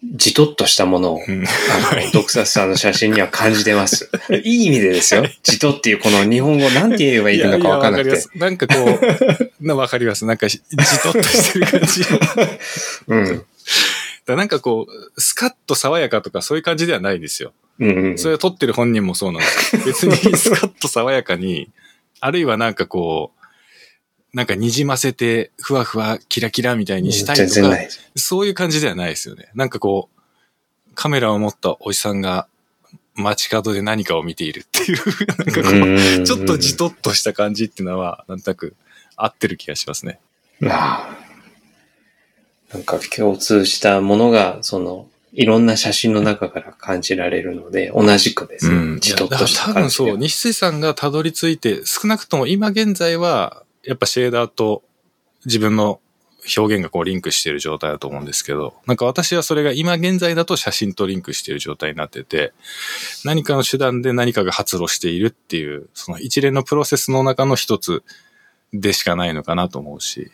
じとっとしたものを、うんあの、ドクサスさんの写真には感じてます。いい意味でですよ。じとっていうこの日本語なんて言えばいいのかわかんなくてなんかこう、なわかります。なんかじ、じとっとしてる感じ。うん。だなんかこう、スカッと爽やかとかそういう感じではないですよ。うんうん。それを撮ってる本人もそうなんですよ。別にスカッと爽やかに、あるいはなんかこう、なんか滲ませて、ふわふわ、キラキラみたいにしたいとか。そういう感じではないですよね。なんかこう、カメラを持ったおじさんが街角で何かを見ているっていう、なんかこう、ちょっとじとっとした感じっていうのは、なんとなく合ってる気がしますね。ああなんか共通したものが、その、いろんな写真の中から感じられるので、同じくですね。うん。じとっとしたいやだから多分。そう、西水さんがたどり着いて、少なくとも今現在は、やっぱシェーダーと自分の表現がこうリンクしている状態だと思うんですけど、なんか私はそれが今現在だと写真とリンクしている状態になってて、何かの手段で何かが発露しているっていう、その一連のプロセスの中の一つでしかないのかなと思うし、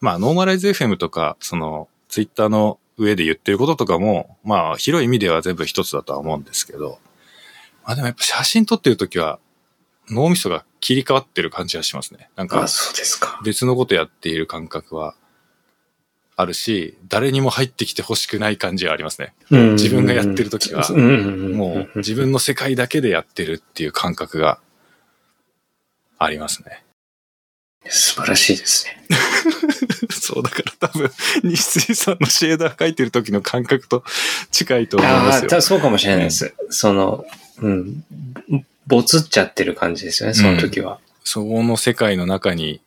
まあ、ノーマライズ FM とか、その、ツイッターの上で言ってることとかも、まあ、広い意味では全部一つだとは思うんですけど、まあでもやっぱ写真撮ってる時は、脳みそが切り替わってる感じがしますね。なんあ、か、そうですか。別のことやっている感覚はあるし、誰にも入ってきて欲しくない感じはありますね。自分がやってる時はもう自分の世界だけでやってるっていう感覚がありますね。素晴らしいですね。そう、だから多分、西辻さんのシェーダー描いてる時の感覚と近いと思いまあすよ。あ、そうかもしれないです。その、うん。ぼつっちゃってる感じですよね、その時は。そこの世界の中に、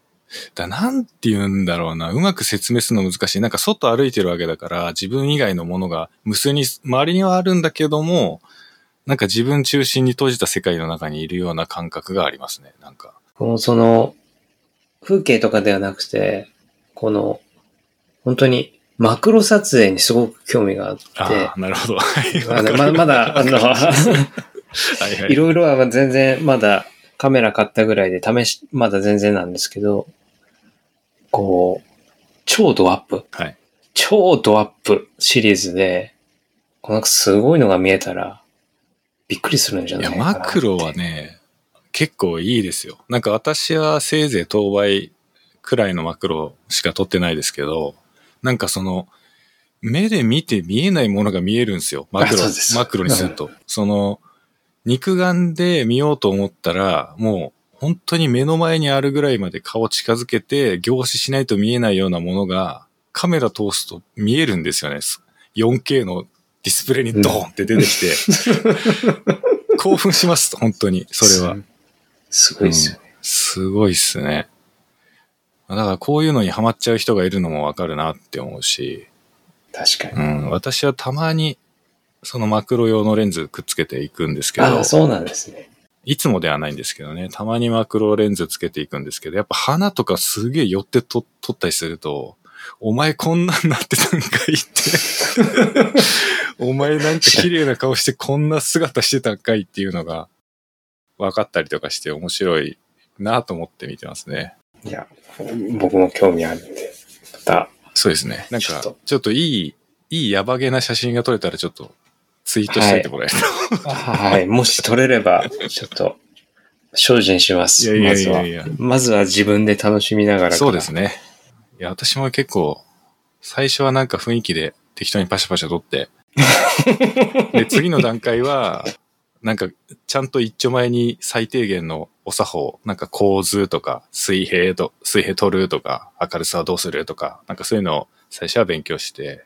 だなんて言うんだろうな。うまく説明するの難しい。なんか外歩いてるわけだから、自分以外のものが無数に、周りにはあるんだけども、なんか自分中心に閉じた世界の中にいるような感覚がありますね。なんか。この、その、風景とかではなくて、この、本当にマクロ撮影にすごく興味があって、ああ、なるほど。ままだ、あの、はいはいいろいろは全然まだカメラ買ったぐらいで試し、まだ全然なんですけど、こう、超ドアップ、はい。超ドアップシリーズで、こうなんかすごいのが見えたら、びっくりするんじゃいや、ないかなマクロはね、結構いいですよ。なんか私はせいぜい当倍くらいのマクロしか撮ってないですけど、なんかその、目で見て見えないものが見えるんですよ。マクロマクロにすると。その、肉眼で見ようと思ったら、もう本当に目の前にあるぐらいまで顔近づけて凝視しないと見えないようなものがカメラ通すと見えるんですよね。4K のディスプレイにドーンって出てきて、興奮します、本当に、それは。すごいですよね。すごいっすね。だからこういうのにハマっちゃう人がいるのもわかるなって思うし、確かに。うん、私はたまにそのマクロ用のレンズくっつけていくんですけどああ、、そうなんですね。いつもではないんですけどね、たまにマクロレンズつけていくんですけど、やっぱ花とかすげえ寄ってと撮ったりすると、お前こんなんなってたんかいって。お前なんか綺麗な顔してこんな姿してたんかいっていうのが分かったりとかして面白いなと思って見てますね。いや、僕も興味あるんで、また、そうですね。なんかちょっと、いい、いいヤバゲな写真が撮れたらちょっとツイートしといてもらえると。はい。もし撮れれば、ちょっと、精進します。いやいやいやいやまずは。まずは自分で楽しみながら。そうですね。いや、私も結構、最初はなんか雰囲気で適当にパシャパシャ撮って、で、次の段階は、なんか、ちゃんと一丁前に最低限のお作法、なんか構図とか、水平と、水平取るとか、明るさはどうするとか、なんかそういうのを最初は勉強して、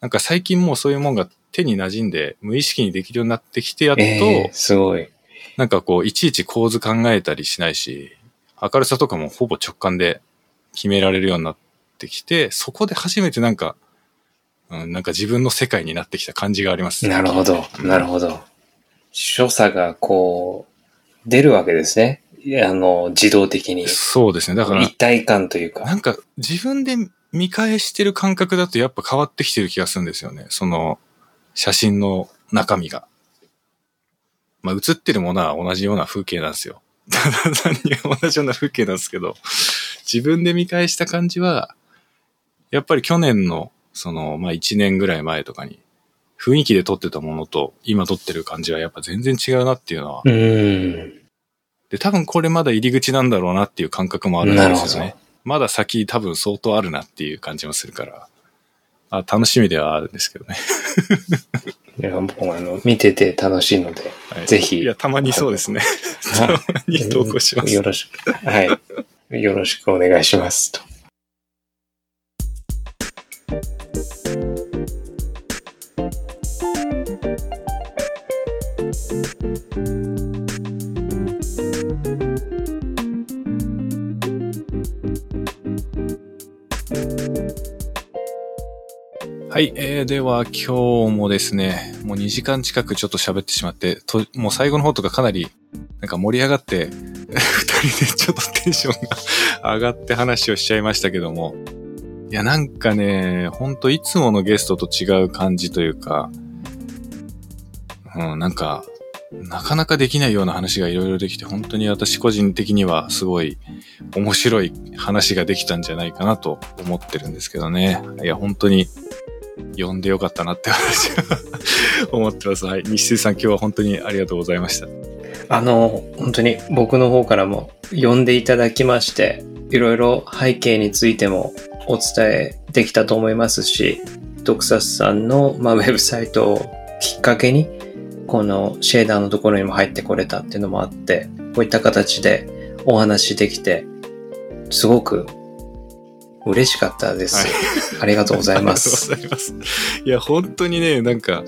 なんか最近もうそういうもんが手に馴染んで、無意識にできるようになってきて、やっと、えー、すごい。なんかこう、いちいち構図考えたりしないし、明るさとかもほぼ直感で決められるようになってきて、そこで初めてなんか、うん、なんか自分の世界になってきた感じがあります。なるほど。なるほど。所作がこう、出るわけですね。あの、自動的に。そうですね。だから、一体感というか。なんか自分で見返してる感覚だとやっぱ変わってきてる気がするんですよね。その、写真の中身が。まあ、写ってるものは同じような風景なんですよ。ただ単に同じような風景なんですけど、自分で見返した感じは、やっぱり去年の、その、まあ1年ぐらい前とかに、雰囲気で撮ってたものと今撮ってる感じはやっぱ全然違うなっていうのは。うーん。で、多分これまだ入り口なんだろうなっていう感覚もあるんですよね。。まだ先多分相当あるなっていう感じもするから、あ楽しみではあるんですけどね。いや、僕もあの、見てて楽しいので、はいぜひいや、たまにそうですね。たまに投稿します。よろしく。はい。よろしくお願いします。と。はい、えー、では今日もですね、もう2時間近くちょっと喋ってしまって、ともう最後の方とかかなりなんか盛り上がって、二人でちょっとテンションが上がって話をしちゃいましたけども、いやなんかね、ほんといつものゲストと違う感じというか、うん、なんか、なかなかできないような話がいろいろできて、本当に私個人的にはすごい面白い話ができたんじゃないかなと思ってるんですけどね。いや、本当に呼んでよかったなって私は 思ってます。はい。西水さん今日は本当にありがとうございました。あの、本当に僕の方からも呼んでいただきまして、いろいろ背景についてもお伝えできたと思いますし、ドクサスさんの、まあ、ウェブサイトをきっかけに、このシェーダーのところにも入ってこれたっていうのもあって、こういった形でお話できて、すごく嬉しかったです。はいありがとうございます。ありがとうございます。いや、本当にね、なんか、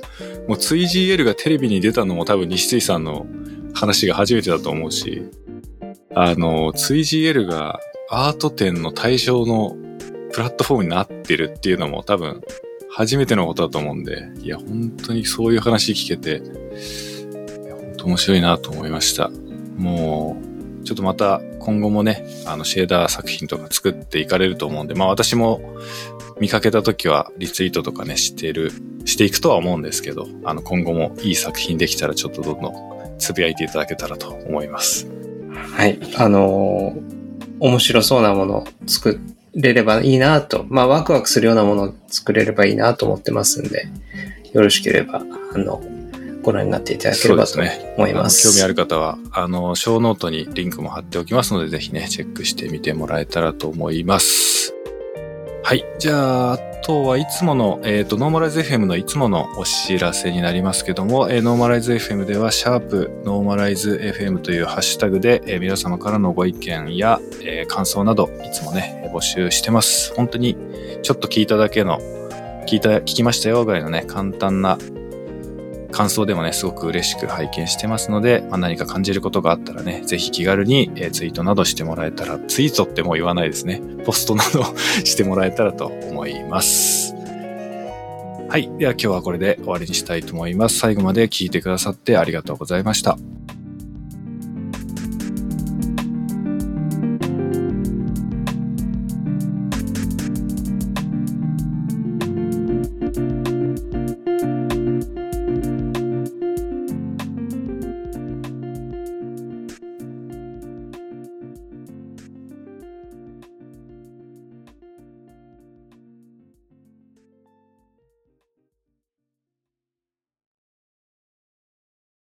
もう 2GL がテレビに出たのも多分西井さんの話が初めてだと思うし、あの、2GL がアート展の対象のプラットフォームになってるっていうのも多分初めてのことだと思うんで、いや、本当にそういう話聞けて、本当面白いなと思いました。もう、ちょっとまた今後もね、あの、シェーダー作品とか作っていかれると思うんで、まあ私も見かけた時はリツイートとかね、してる、していくとは思うんですけど、あの、今後もいい作品できたらちょっとどんどんつぶやいていただけたらと思います。はい。あのー面白そうなものを作れればいいなと、まあワクワクするようなものを作れればいいなと思ってますんで、よろしければ、あの、ご覧になっていただければと思います。あの興味ある方は、あの、ショーノートにリンクも貼っておきますので、ぜひね、チェックしてみてもらえたらと思います。はい。じゃあ、あとはいつもの、えっ、と、ノーマライズ FM のいつものお知らせになりますけども、えーノーマライズ FM では、シャープノーマライズ FM というハッシュタグで、えー皆様からのご意見や、えー感想など、いつもね、募集してます。本当に、ちょっと聞いただけの、聞いた、聞きましたよぐらいのね、簡単な感想でもね、すごく嬉しく拝見してますので、まあ、何か感じることがあったらね、ぜひ気軽に、えツイートなどしてもらえたら、ツイートってもう言わないですね。ポストなど してもらえたらと思います。はい。では今日はこれで終わりにしたいと思います。最後まで聞いてくださってありがとうございました。